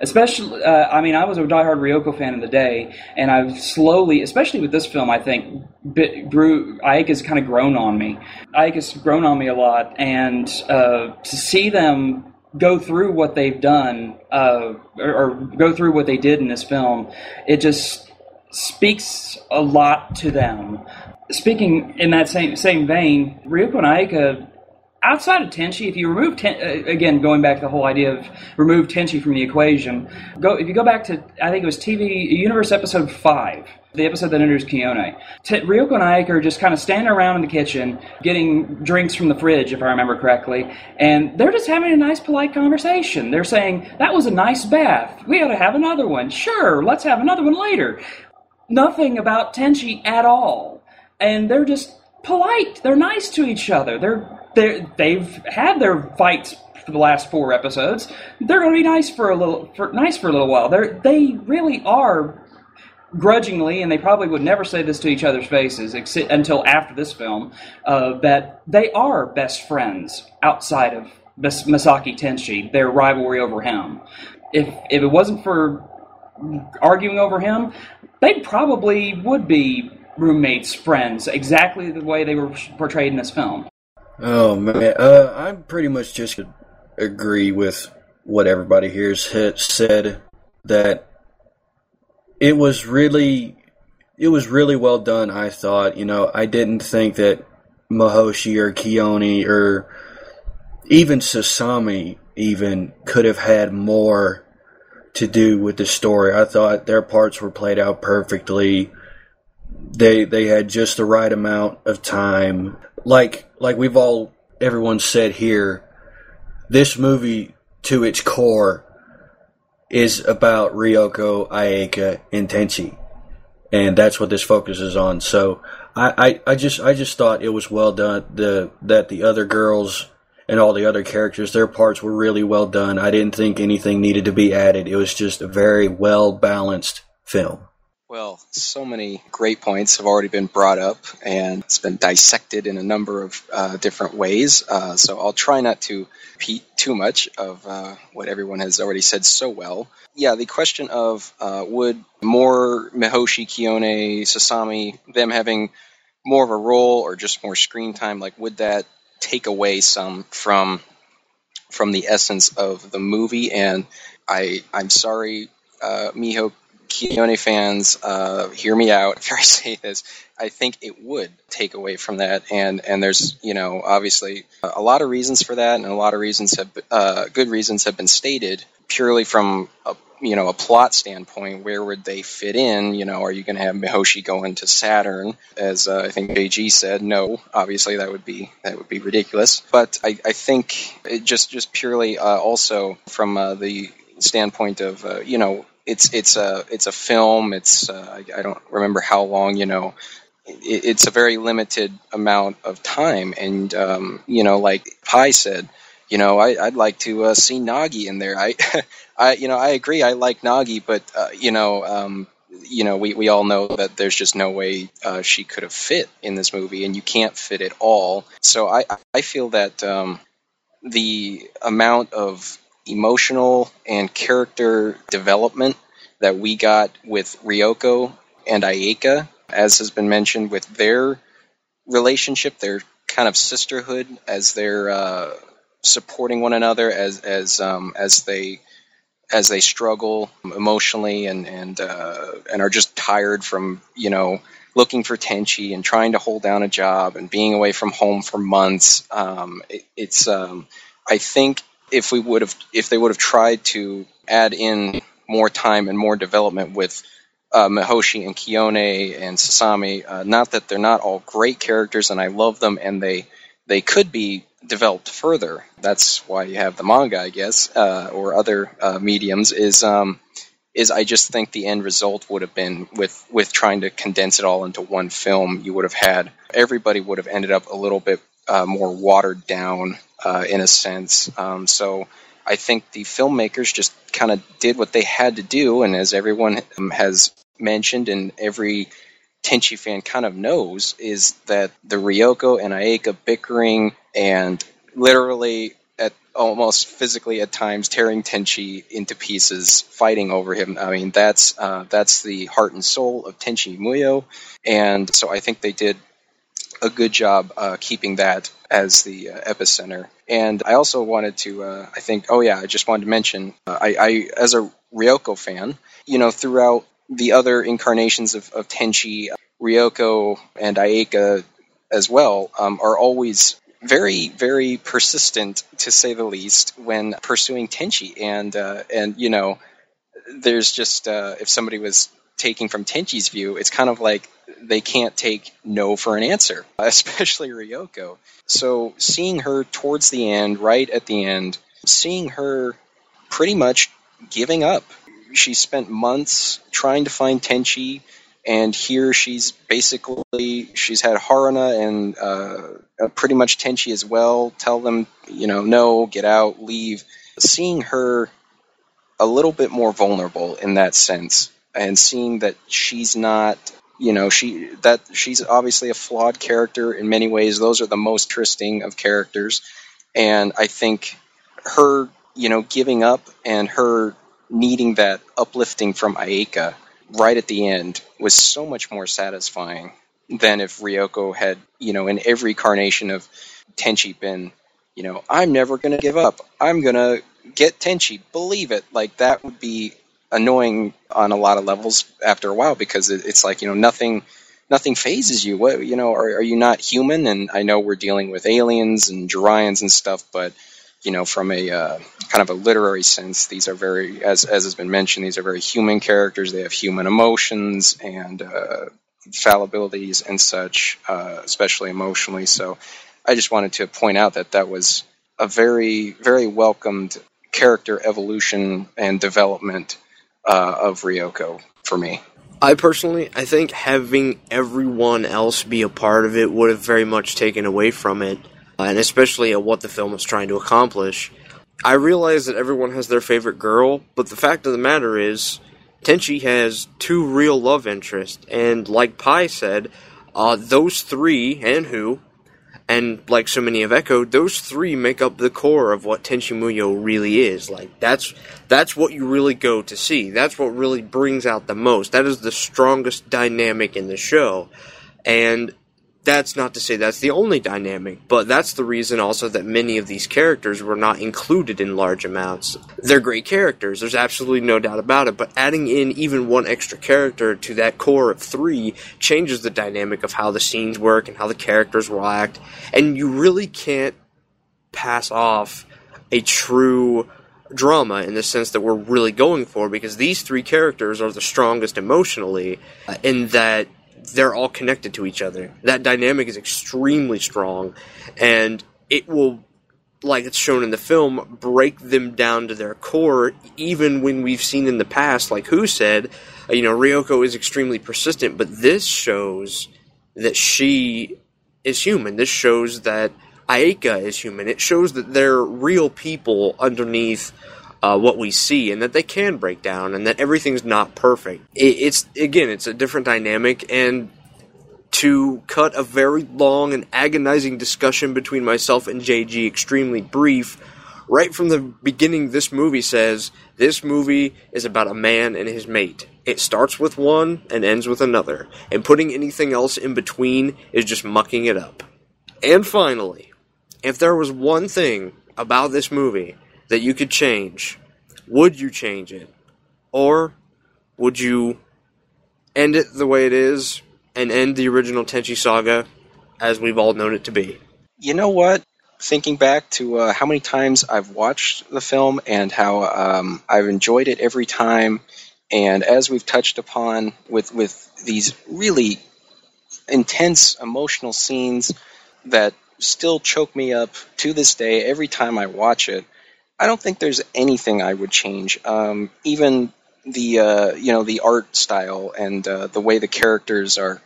Speaker 3: especially, uh, I mean, I was a diehard Ryoko fan in the day, and I've slowly, especially with this film, I think, bit, grew. Ike has kind of grown on me. Ike has grown on me a lot, and uh, to see them go through what they've done, uh, or, or go through what they did in this film, it just speaks a lot to them. Speaking in that same same vein, Ryoko and Ayeka outside of Tenchi, if you remove ten, uh, again going back to the whole idea of remove Tenchi from the equation, go if you go back to I think it was TV Universe episode five, the episode that enters Kiyone. T- Ryoko and Ayeka are just kind of standing around in the kitchen getting drinks from the fridge, if I remember correctly, and they're just having a nice, polite conversation. They're saying that was a nice bath. We ought to have another one. Sure, let's have another one later. Nothing about Tenchi at all, and they're just polite. They're nice to each other. They're they've had their fights for the last four episodes. They're going to be nice for a little, for, nice for a little while. They they really are grudgingly, and they probably would never say this to each other's faces except, until after this film, uh, that they are best friends outside of Masaki Tenchi, their rivalry over him. If if it wasn't for arguing over him, they probably would be roommates, friends, exactly the way they were portrayed in this film.
Speaker 5: Oh man, uh, I pretty much just agree with what everybody here has said. That it was really, it was really well done. I thought, you know, I didn't think that Mihoshi or Kiyone or even Sasami even could have had more to do with the story. I thought their parts were played out perfectly. They they had just the right amount of time like like we've all everyone said here, this movie to its core is about Ryoko, Ayeka, and Tenchi. And that's what this focuses on. So I, I, I just I just thought it was well done. The that the other girls and all the other characters, their parts were really well done. I didn't think anything needed to be added. It was just a very well balanced film.
Speaker 6: Well, so many great points have already been brought up, and it's been dissected in a number of uh, different ways. Uh, so I'll try not to repeat too much of uh, what everyone has already said so well. Yeah, the question of uh, would more Mihoshi, Kiyone, Sasami, them having more of a role or just more screen time, like would that take away some from from the essence of the movie? And I, I'm sorry, uh, Miho Kiyone fans, uh, hear me out if I say this. I think it would take away from that, and and there's you know obviously a lot of reasons for that, and a lot of reasons have uh, good reasons have been stated purely from a you know a plot standpoint. Where would they fit in? You know, are you going to have Mihoshi going to Saturn, as uh, I think JG said? No, obviously that would be that would be ridiculous. But I, I think just just purely uh, also from uh, the standpoint of uh, you know it's it's a it's a film. It's uh, I, don't remember how long you know it, it's a very limited amount of time, and um, you know, like Pi said, you know, I, would like to uh, see Nagi in there. I, I, you know, I agree. I like Nagi, but uh, you know, um, you know, we, we all know that there's just no way uh, she could have fit in this movie, and you can't fit it all. So I, I feel that um, the amount of emotional and character development that we got with Ryoko and Ayeka, as has been mentioned, with their relationship, their kind of sisterhood, as they're uh, supporting one another, as as um, as they as they struggle emotionally and and uh, and are just tired from you know looking for Tenchi and trying to hold down a job and being away from home for months. Um, it, it's um, I think if we would have if they would have tried to add in more time and more development with uh, Mihoshi and Kiyone and Sasami, uh, not that they're not all great characters and I love them and they they could be developed further. That's why you have the manga, I guess, uh, or other uh, mediums. Is um, is I just think the end result would have been with with trying to condense it all into one film. You would have had everybody would have ended up a little bit uh, more watered down uh, in a sense. Um, so I think the filmmakers just kind of did what they had to do, and as everyone um, has mentioned, and every Tenchi fan kind of knows, is that the Ryoko and Ayeka bickering and literally at almost physically at times tearing Tenchi into pieces, fighting over him. I mean, that's uh, that's the heart and soul of Tenchi Muyo, and so I think they did a good job uh, keeping that as the uh, epicenter. And I also wanted to, uh, I think, oh yeah, I just wanted to mention, uh, I, I, as a Ryoko fan, you know, throughout the other incarnations of, of Tenchi, Ryoko and Ayeka as well um, are always very, very persistent, to say the least, when pursuing Tenchi. And uh, and you know, there's just uh, if somebody was taking from Tenchi's view, it's kind of like they can't take no for an answer, especially Ryoko. So seeing her towards the end, right at the end, seeing her pretty much giving up. She spent months trying to find Tenchi, and here she's basically she's had Haruna and uh, pretty much Tenchi as well tell them, you know, no, get out, leave. Seeing her a little bit more vulnerable in that sense, and seeing that she's not you know she that she's obviously a flawed character in many ways. Those are the most tristing of characters. And i think her you know giving up and her needing that uplifting from ayeka right at the end was so much more satisfying than if ryoko had you know in every carnation of tenchi been you know i'm never going to give up. I'm going to get tenchi. Believe it. Like that would be annoying on a lot of levels after a while because it, it's like you know nothing nothing phases you. What you know, are, are you not human? And I know we're dealing with aliens and Juraians and stuff, but you know, from a uh, kind of a literary sense, these are very, as as has been mentioned, these are very human characters. They have human emotions and uh, fallibilities and such, uh, especially emotionally. So, I just wanted to point out that that was a very, very welcomed character evolution and development uh, of Ryoko for me.
Speaker 1: I personally, I think having everyone else be a part of it would have very much taken away from it, uh, and especially at what the film was trying to accomplish. I realize that everyone has their favorite girl, but the fact of the matter is, Tenchi has two real love interests, and like Pi said, uh, those three, and who, and like so many have echoed, those three make up the core of what Tenchi Muyo really is. Like that's that's what you really go to see. That's what really brings out the most. That is the strongest dynamic in the show. And that's not to say that's the only dynamic, but that's the reason also that many of these characters were not included in large amounts. They're great characters, there's absolutely no doubt about it, but adding in even one extra character to that core of three changes the dynamic of how the scenes work and how the characters will act, and you really can't pass off a true drama in the sense that we're really going for because these three characters are the strongest emotionally in that they're all connected to each other. That dynamic is extremely strong, and it will, like it's shown in the film, break them down to their core. Even when we've seen in the past, like who said, uh, you know, Ryoko is extremely persistent, but this shows that she is human. This shows that Ayeka is human. It shows that they're real people underneath uh, what we see, and that they can break down, and that everything's not perfect. It, it's again, it's a different dynamic, and to cut a very long and agonizing discussion between myself and JG extremely brief. Right from the beginning, this movie says this movie is about a man and his mate. It starts with one and ends with another, and putting anything else in between is just mucking it up. And finally, if there was one thing about this movie that you could change, would you change it? Or would you end it the way it is and end the original Tenchi saga as we've all known it to be?
Speaker 6: You know what? Thinking back to uh, how many times I've watched the film and how um, I've enjoyed it every time, and as we've touched upon with with these really intense emotional scenes that still choke me up to this day every time I watch it. I don't think there's anything I would change. Um, even the uh, you know the art style and uh, the way the characters are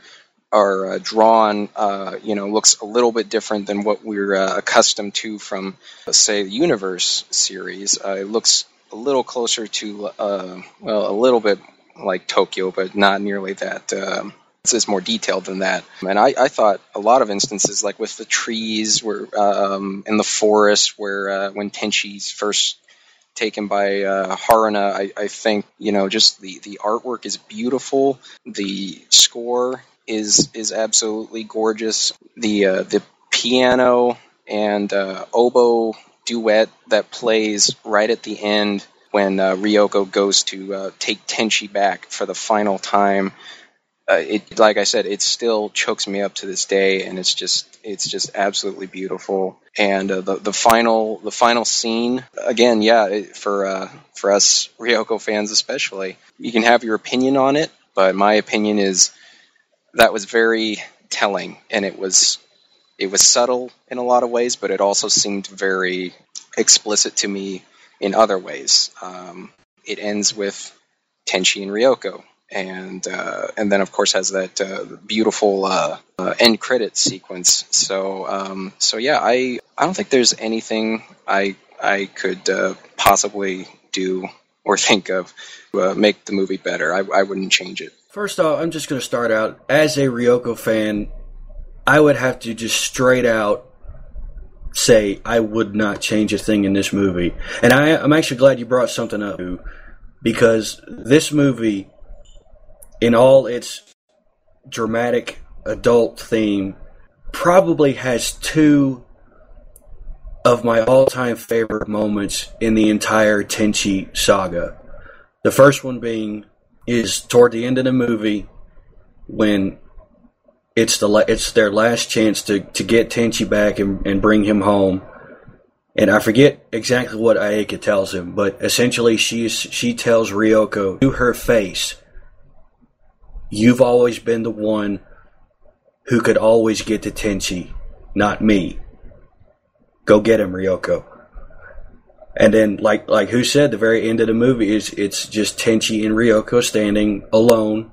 Speaker 6: are uh, drawn, uh, you know, looks a little bit different than what we're uh, accustomed to from, say, the Universe series. Uh, it looks a little closer to, well, a little bit like Tokyo, but not nearly that. Um, it's more detailed than that. And I, I, thought a lot of instances, like with the trees, where um, in the forest, where when Tenchi's first taken by uh, Haruna. I, I, think you know just the the artwork is beautiful. The score is is absolutely gorgeous. The uh, the piano and uh, oboe duet that plays right at the end when uh, Ryoko goes to uh, take Tenchi back for the final time. Uh, it like I said, it still chokes me up to this day, and it's just it's just absolutely beautiful. And uh, the the final the final scene again, yeah, it, for uh, for us Ryoko fans especially, you can have your opinion on it, but my opinion is that was very telling, and it was it was subtle in a lot of ways, but it also seemed very explicit to me in other ways. Um, it ends with Tenchi and Ryoko, and uh, and then of course has that uh, beautiful uh, uh end credit sequence. So um, so yeah, I I don't think there's anything I I could uh, possibly do or think of to uh, make the movie better. I, I wouldn't change it.
Speaker 5: First off, I'm just going to start out as a Ryoko fan. I would have to just straight out say I would not change a thing in this movie. And I, am actually glad you brought something up because this movie in all its dramatic adult theme, probably has two of my all time favorite moments in the entire Tenchi saga. The first one being is toward the end of the movie when it's the it's their last chance to, to get Tenchi back and, and bring him home. And I forget exactly what Ayeka tells him, but essentially she she tells Ryoko to her face You've always been the one who could always get to Tenchi, not me. Go get him, Ryoko. And then, like like who said, the very end of the movie is it's just Tenchi and Ryoko standing alone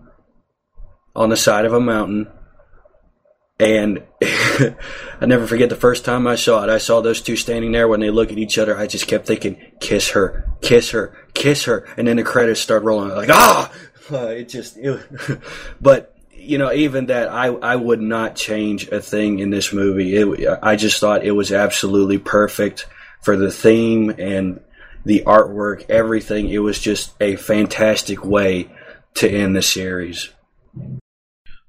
Speaker 5: on the side of a mountain. And I never forget the first time I saw it. I saw those two standing there when they look at each other. I just kept thinking, kiss her, kiss her, kiss her. And then the credits start rolling. Like, ah! Uh, it just, it, but you know, even that, I I would not change a thing in this movie. It, I just thought it was absolutely perfect for the theme and the artwork, everything. It was just a fantastic way to end the series.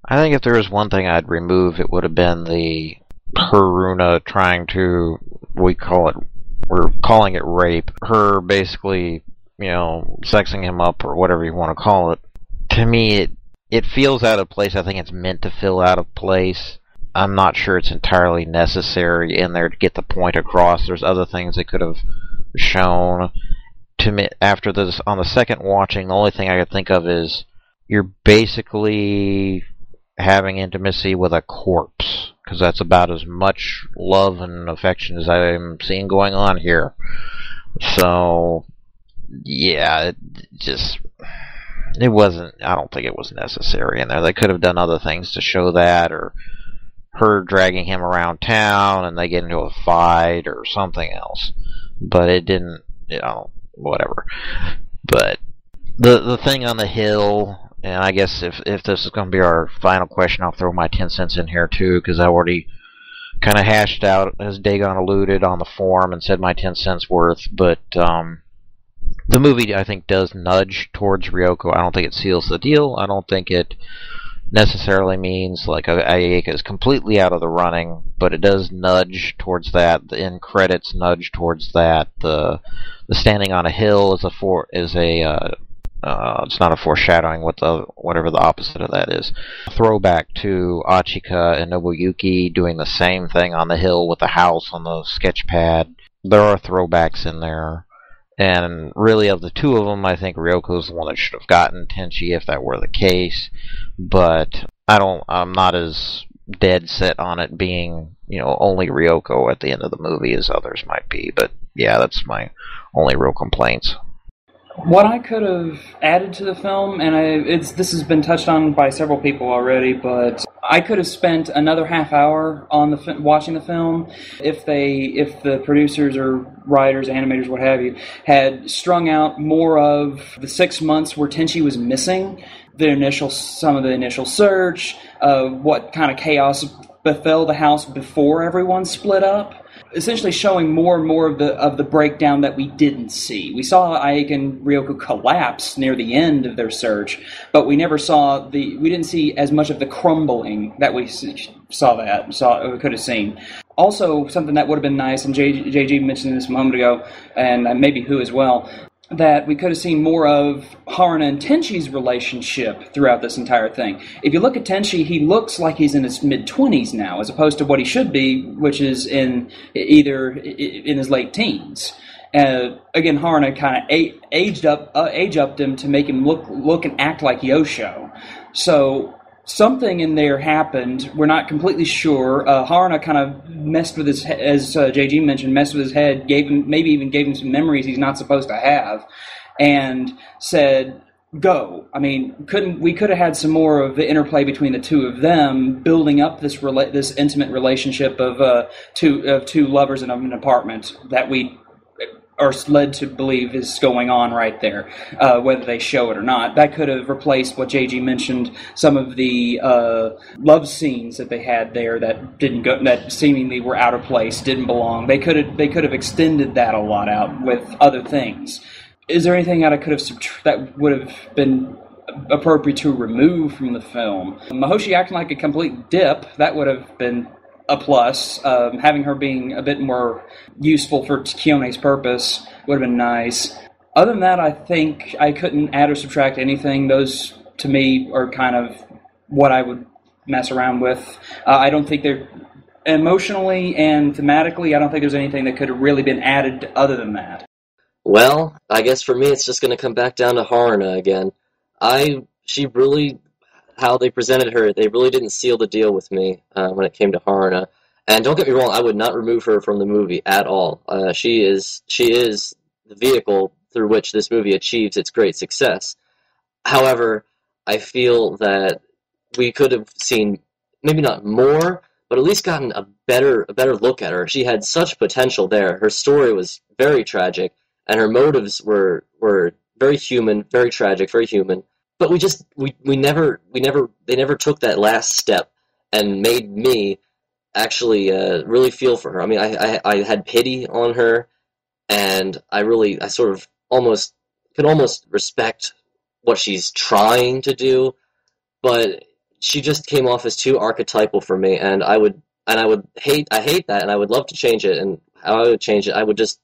Speaker 4: I think if there was one thing I'd remove, it would have been the Haruna trying to, we call it, we're calling it rape. Her basically, you know, sexing him up or whatever you want to call it to me, it it feels out of place. I think it's meant to feel out of place. I'm not sure it's entirely necessary in there to get the point across. There's other things they could have shown. To me, after this, on the second watching, the only thing I could think of is you're basically having intimacy with a corpse because that's about as much love and affection as I'm seeing going on here. So, yeah, it just it wasn't. I don't think it was necessary in there. They could have done other things to show that, or her dragging him around town and they get into a fight or something else. But it didn't. You know, whatever. But the the thing on the hill. And I guess if if this is going to be our final question, I'll throw my ten cents in here too, because I already kind of hashed out, as Dagon alluded on the forum, and said my ten cents worth. But um, the movie, I think, does nudge towards Ryoko. I don't think it seals the deal. I don't think it necessarily means like Ayeka is completely out of the running, but it does nudge towards that. The end credits nudge towards that. The the standing on a hill is a for is a uh, uh, it's not a foreshadowing. What the whatever the opposite of that is. Throwback to Achika and Nobuyuki doing the same thing on the hill with the house on the sketch pad. There are throwbacks in there. And really, of the two of them, I think Ryoko's the one that should have gotten Tenchi if that were the case. But I don't. I'm not as dead set on it being, you know, only Ryoko at the end of the movie as others might be. But yeah, that's my only real complaints.
Speaker 3: What I could have added to the film, and I, it's this has been touched on by several people already, but I could have spent another half hour on the watching the film if they, if the producers or writers, animators, what have you, had strung out more of the six months where Tenchi was missing, the initial, some of the initial search, uh, what kind of chaos befell the house before everyone split up essentially showing more and more of the of the breakdown that we didn't see. We saw Ayeka and Ryoko collapse near the end of their search, but we never saw the we didn't see as much of the crumbling that we saw that saw we could have seen. Also, something that would have been nice, and JG mentioned this a moment ago, and uh, maybe who as well, that we could have seen more of Haruna and Tenchi's relationship throughout this entire thing. If you look at Tenchi, he looks like he's in his mid 20s now, as opposed to what he should be, which is in either in his late teens. Uh, again, Haruna kind of aged up, uh, age upped him to make him look look and act like Yosho. So something in there happened. We're not completely sure. Uh, Haruna kind of messed with his, as uh, JG mentioned, messed with his head, gave him maybe even gave him some memories he's not supposed to have, and said, "Go." I mean, couldn't we could have had some more of the interplay between the two of them, building up this rela- this intimate relationship of uh, two of two lovers in an apartment that we are led to believe is going on right there, uh, whether they show it or not. That could have replaced what JG mentioned, some of the uh, love scenes that they had there that didn't go, that seemingly were out of place, didn't belong. They could have they could have extended that a lot out with other things. Is there anything that I could have that would have been appropriate to remove from the film? Mihoshi acting like a complete dip that would have been a plus. Um, having her being a bit more useful for Kiyone's purpose would have been nice. Other than that, I think I couldn't add or subtract anything. Those, to me, are kind of what I would mess around with. Uh, I don't think they're emotionally and thematically. I don't think there's anything that could have really been added other than that.
Speaker 2: Well, I guess for me, it's just going to come back down to Haruna again. I she really how they presented her, they really didn't seal the deal with me uh, when it came to Haruna. And don't get me wrong, I would not remove her from the movie at all. Uh, she is she is the vehicle through which this movie achieves its great success. However, I feel that we could have seen maybe not more, but at least gotten a better a better look at her. She had such potential there. Her story was very tragic, and her motives were were very human, very tragic, very human but we just we, we never we never they never took that last step and made me actually uh, really feel for her. I mean, I, I, I had pity on her, and I really I sort of almost could almost respect what she's trying to do, but she just came off as too archetypal for me, and I would and I would hate I hate that, and I would love to change it, and how I would change it, I would just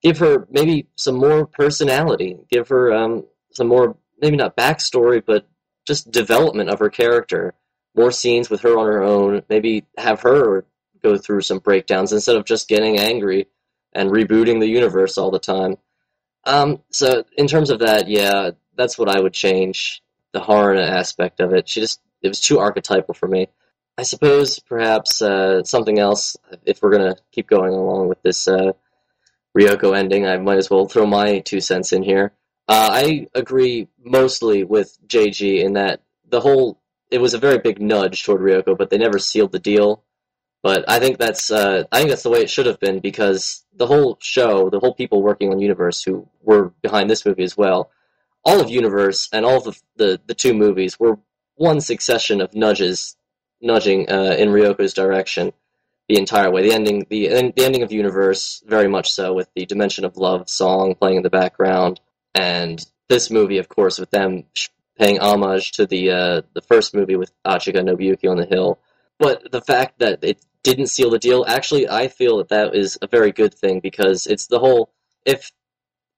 Speaker 2: give her maybe some more personality, give her um, some more maybe not backstory, but just development of her character. More scenes with her on her own. Maybe have her go through some breakdowns instead of just getting angry and rebooting the universe all the time. Um, so in terms of that, yeah, that's what I would change the horror aspect of it. She just it was too archetypal for me. I suppose perhaps uh, something else. If we're gonna keep going along with this uh, Ryoko ending, I might as well throw my two cents in here. Uh, I agree mostly with JG in that the whole it was a very big nudge toward Ryoko, but they never sealed the deal. But I think that's uh, I think that's the way it should have been because the whole show, the whole people working on Universe who were behind this movie as well, all of Universe and all of the the, the two movies were one succession of nudges, nudging uh, in Ryoko's direction the entire way. The ending, the the ending of Universe, very much so, with the Dimension of Love song playing in the background, and this movie, of course, with them paying homage to the uh, the first movie with Achika Nobuyuki on the Hill. But the fact that it didn't seal the deal, actually, I feel that that is a very good thing because it's the whole if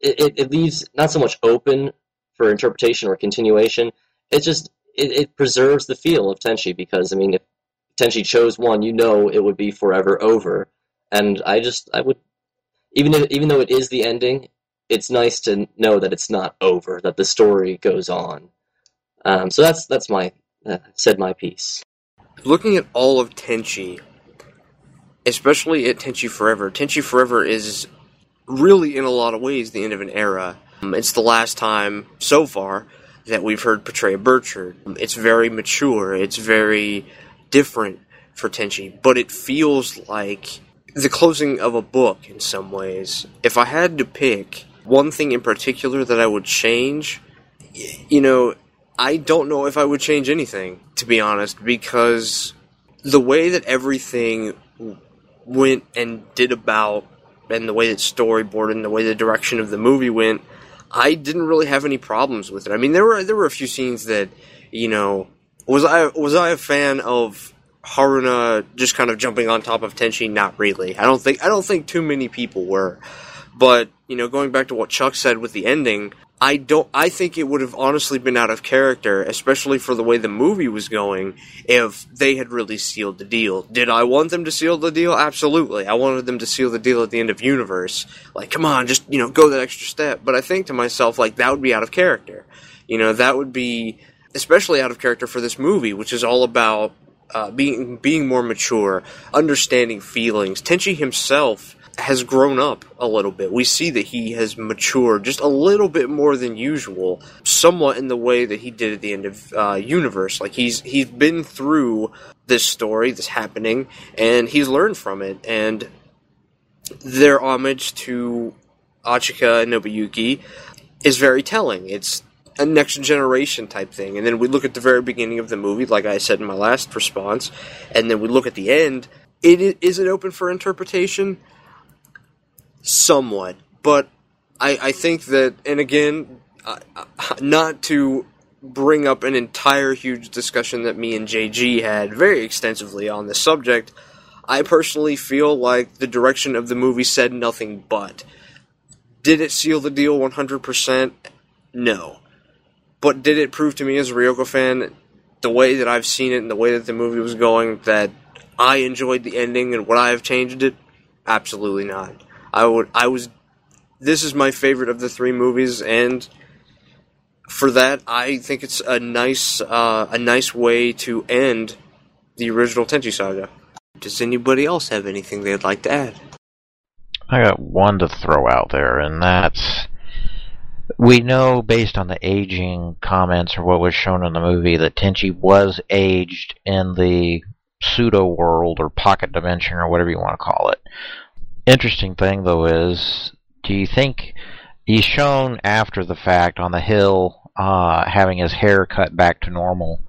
Speaker 2: it, it leaves not so much open for interpretation or continuation. It just it, it preserves the feel of Tenchi because I mean, if Tenchi chose one, you know it would be forever over. And I just I would even if, even though it is the ending, it's nice to know that it's not over, that the story goes on. Um, so that's that's my uh, said my piece.
Speaker 1: Looking at all of Tenchi, especially at Tenchi Forever, Tenchi Forever is really in a lot of ways the end of an era. Um, it's the last time so far that we've heard Petrea Burchard. It's very mature. It's very different for Tenchi, but it feels like the closing of a book in some ways. If I had to pick one thing in particular that I would change, you know, I don't know if I would change anything, to be honest, because the way that everything went and did about, and the way that storyboard and the way the direction of the movie went, I didn't really have any problems with it. I mean, there were there were a few scenes that, you know, was I was I a fan of Haruna just kind of jumping on top of Tenchi? Not really. I don't think I don't think too many people were. But you know, going back to what Chuck said with the ending, I don't. I think it would have honestly been out of character, especially for the way the movie was going, if they had really sealed the deal. Did I want them to seal the deal? Absolutely. I wanted them to seal the deal at the end of Universe. Like, come on, just you know, go that extra step. But I think to myself, like, that would be out of character. You know, that would be especially out of character for this movie, which is all about uh, being being more mature, understanding feelings. Tenchi himself has grown up a little bit. We see that he has matured just a little bit more than usual, somewhat in the way that he did at the end of uh, Universe. Like he's he's been through this story, this happening, and he's learned from it. And their homage to Achika and Nobuyuki is very telling. It's a next generation type thing. And then we look at the very beginning of the movie, like I said in my last response, and then we look at the end. It is it open for interpretation? Somewhat, but I, I think that, and again, uh, not to bring up an entire huge discussion that me and JG had very extensively on this subject, I personally feel like the direction of the movie said nothing but. Did it seal the deal 100%? No. But did it prove to me as a Ryoko fan, the way that I've seen it and the way that the movie was going, that I enjoyed the ending and would I have changed it? Absolutely not. I would I was this is my favorite of the three movies and for that I think it's a nice uh, a nice way to end the original Tenchi saga. Does anybody else have anything they'd like to add?
Speaker 4: I got one to throw out there, and that's we know based on the aging comments or what was shown in the movie that Tenchi was aged in the pseudo world or pocket dimension or whatever you want to call it interesting thing though is, do you think he's shown after the fact on the hill uh, having his hair cut back to normal?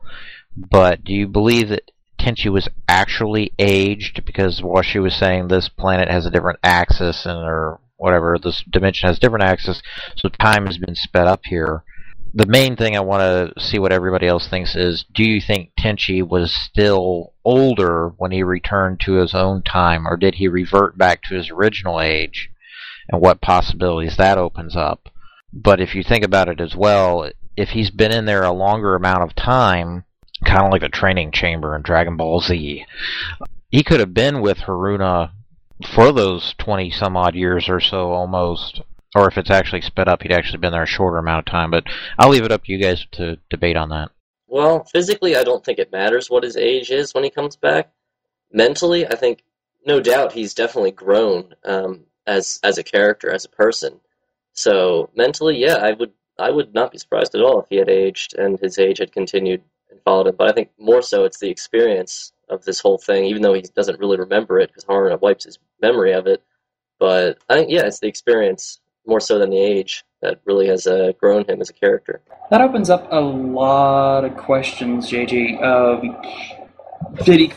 Speaker 4: But do you believe that Tenchi was actually aged because while she was saying this planet has a different axis and or whatever this dimension has different axis, so time has been sped up here the main thing I want to see what everybody else thinks is do you think Tenchi was still older when he returned to his own time, or did he revert back to his original age, and what possibilities that opens up? But if you think about it as well, if he's been in there a longer amount of time, kind of like the training chamber in Dragon Ball Z, he could have been with Haruna for those 20 some odd years or so almost or if it's actually sped up, he'd actually been there a shorter amount of time. But I'll leave it up to you guys to debate on that.
Speaker 2: Well, physically, I don't think it matters what his age is when he comes back. Mentally, I think no doubt he's definitely grown um, as as a character, as a person. So mentally, yeah, I would I would not be surprised at all if he had aged and his age had continued and followed him. But I think more so it's the experience of this whole thing, even though he doesn't really remember it because Haruna wipes his memory of it. But I think, yeah, it's the experience more so than the age that really has uh, grown him as a character.
Speaker 3: That opens up a lot of questions, JG. Um, did he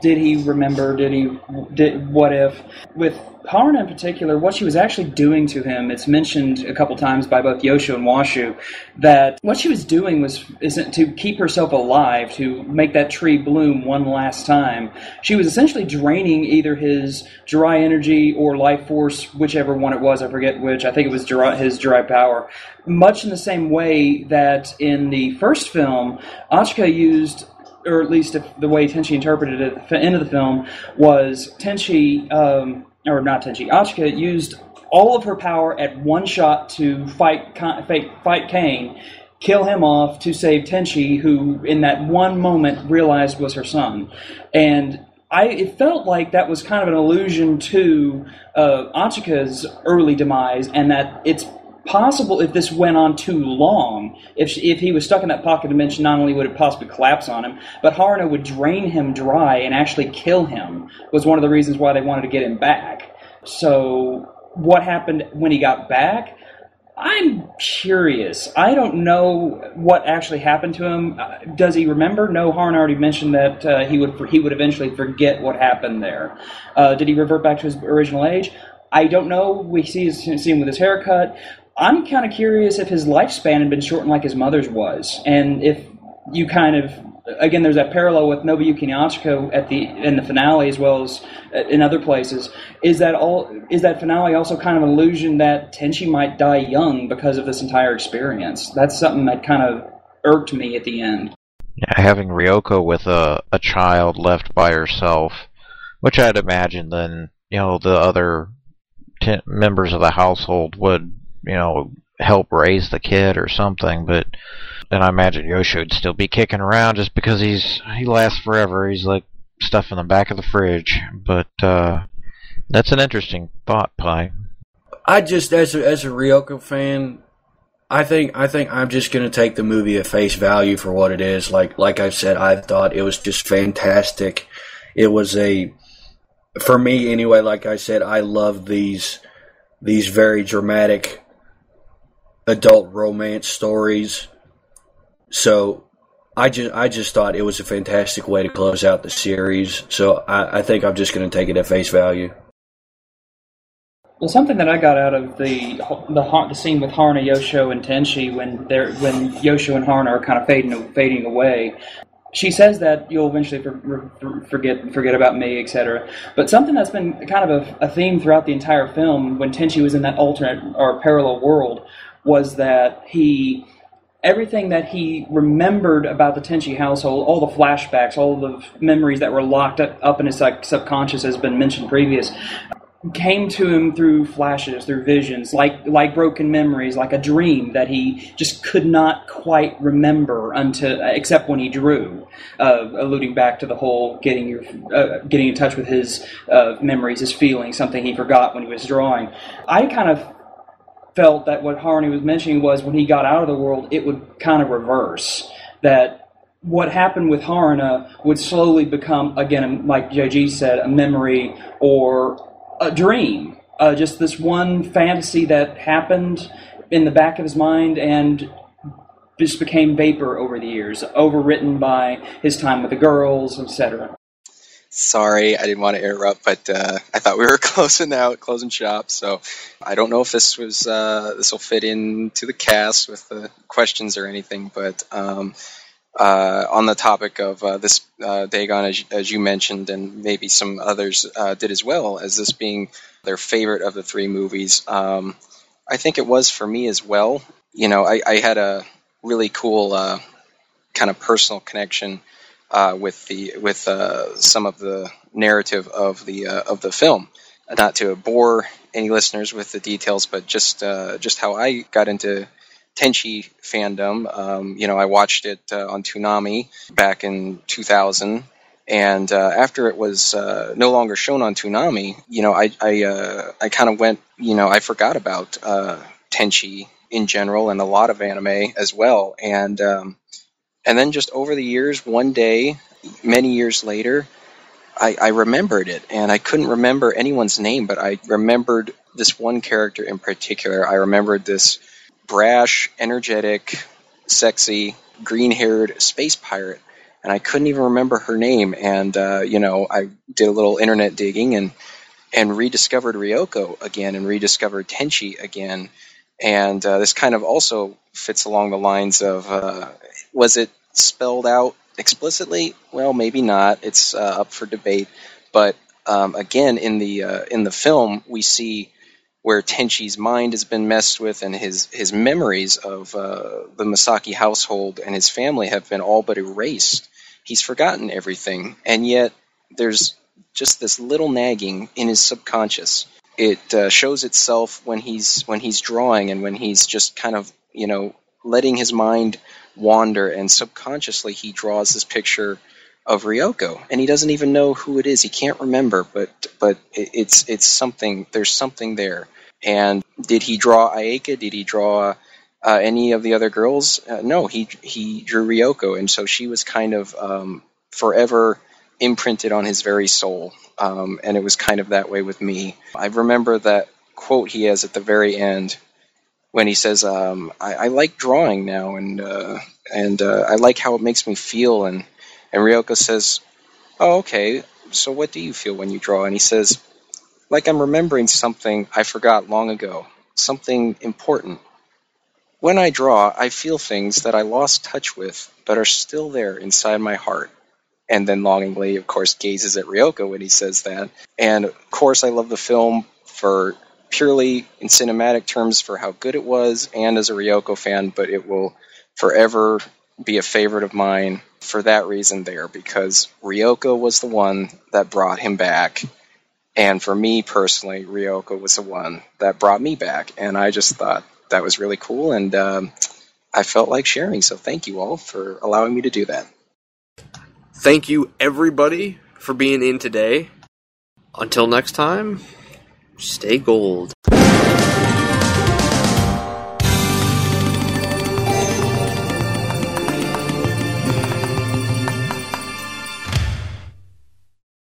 Speaker 3: did he remember? Did he did what if with Haruna in particular? What she was actually doing to him? It's mentioned a couple times by both Yosho and Washu that what she was doing was isn't to keep herself alive, to make that tree bloom one last time. She was essentially draining either his Jurai energy or life force, whichever one it was. I forget which. I think it was Jurai, his Jurai power. Much in the same way that in the first film, Achika used or at least if the way Tenchi interpreted it at the end of the film, was Tenchi, um, or not Tenchi, Achika used all of her power at one shot to fight fight, fight Kain, kill him off to save Tenchi, who in that one moment realized was her son, and. I, it felt like that was kind of an allusion to uh, Achika's early demise, and that it's possible if this went on too long, if she, if he was stuck in that pocket dimension, not only would it possibly collapse on him, but Haruna would drain him dry and actually kill him. Was one of the reasons why they wanted to get him back. So what happened when he got back? I'm curious. I don't know what actually happened to him. Uh, does he remember? No, Harun already mentioned that uh, he would he would eventually forget what happened there. Uh, did he revert back to his original age? I don't know. We see, see him with his haircut. I'm kind of curious if his lifespan had been shortened like his mother's was, and if you kind of again, there's that parallel with Nobuyuki Achika at the in the finale as well as uh, in other places. Is that all? Is that finale also kind of an illusion that Tenchi might die young because of this entire experience? That's something that kind of irked me at the end.
Speaker 4: Yeah, having Ryoko with a a child left by herself, which I'd imagine then you know the other members of the household would you know, help raise the kid or something, but then I imagine Yosho would still be kicking around just because he's he lasts forever. He's like stuff in the back of the fridge. But uh that's an interesting thought, Pie.
Speaker 5: I just as a, as a Ryoko fan, I think I think I'm just gonna take the movie at face value for what it is. Like like I said, I thought it was just fantastic. It was a for me anyway. Like I said, I love these these very dramatic adult romance stories. So I just I just thought it was a fantastic way to close out the series. So I, I think I'm just going to take it at face value.
Speaker 3: Well, something that I got out of the the, the scene with Haruna, Yosho, and Tenchi when they're when Yosho and Haruna are kind of fading fading away. She says that you'll eventually for, for, forget forget about me, etc. But something that's been kind of a, a theme throughout the entire film when Tenchi was in that alternate or parallel world was that he everything that he remembered about the Tenchi household, all the flashbacks, all the memories that were locked up, in his subconscious, has been mentioned previous, came to him through flashes, through visions, like like broken memories, like a dream that he just could not quite remember until except when he drew, uh, alluding back to the whole getting your uh, getting in touch with his uh, memories, his feelings, something he forgot when he was drawing. I kind of felt that what Harney was mentioning was when he got out of the world, it would kind of reverse. That what happened with Haruna would slowly become, again, like JG said, a memory or a dream. Uh, just this one fantasy that happened in the back of his mind and just became vapor over the years, overwritten by his time with the girls, etc.
Speaker 6: Sorry, I didn't want to interrupt, but uh, I thought we were closing out, closing shop. So I don't know if this was uh, this will fit into the cast with the questions or anything, but um, uh, on the topic of uh, this uh, Dagon, as, as, you mentioned, and maybe some others uh, did as well, as this being their favorite of the three movies. Um, I think it was for me as well. You know, I, I had a really cool kind of personal connection uh, with the with uh, some of the narrative of the uh, of the film. Not to bore any listeners with the details, but just uh, just how I got into Tenchi fandom. Um, you know, I watched it uh, on Toonami back in 2000, and uh, after it was no longer shown on Toonami, you know, I I, I kind of went, you know, I forgot about Tenchi in general and a lot of anime as well. And um, and then just over the years, one day, many years later, I, I remembered it, and I couldn't remember anyone's name, but I remembered this one character in particular. I remembered this brash, energetic, sexy, green-haired space pirate, and I couldn't even remember her name. And uh, you know, I did a little internet digging and and rediscovered Ryoko again, and rediscovered Tenchi again. And uh, this kind of also fits along the lines of uh, was it spelled out explicitly? Well, maybe not. It's uh, up for debate. But um, again, in the uh, in the film, we see where Tenchi's mind has been messed with, and his his memories of uh, the Masaki household and his family have been all but erased. He's forgotten everything, and yet there's just this little nagging in his subconscious. It uh, shows itself when he's when he's drawing and when he's just kind of you know letting his mind wander, and subconsciously he draws this picture of Ryoko, and he doesn't even know who it is. He can't remember, but but it's it's something. There's something there. And did he draw Ayeka? Did he draw uh, any of the other girls? Uh, no, he he drew Ryoko, and so she was kind of um, forever imprinted on his very soul. Um, and it was kind of that way with me. I remember that quote he has at the very end when he says, um, I, I, like drawing now, and uh, and uh, I like how it makes me feel." And and Ryoko says, "Oh, okay. So what do you feel when you draw?" And he says, "Like I'm remembering something I forgot long ago, something important. When I draw, I feel things that I lost touch with, but are still there inside my heart." And then longingly, of course, gazes at Ryoko when he says that. And of course, I love the film for purely in cinematic terms for how good it was and as a Ryoko fan, but it will forever be a favorite of mine for that reason there because Ryoko was the one that brought him back. And for me personally, Ryoko was the one that brought me back. And I just thought that was really cool. And um, I felt like sharing. So thank you all for allowing me to do that.
Speaker 1: Thank you, everybody, for being in today. Until next time, stay gold.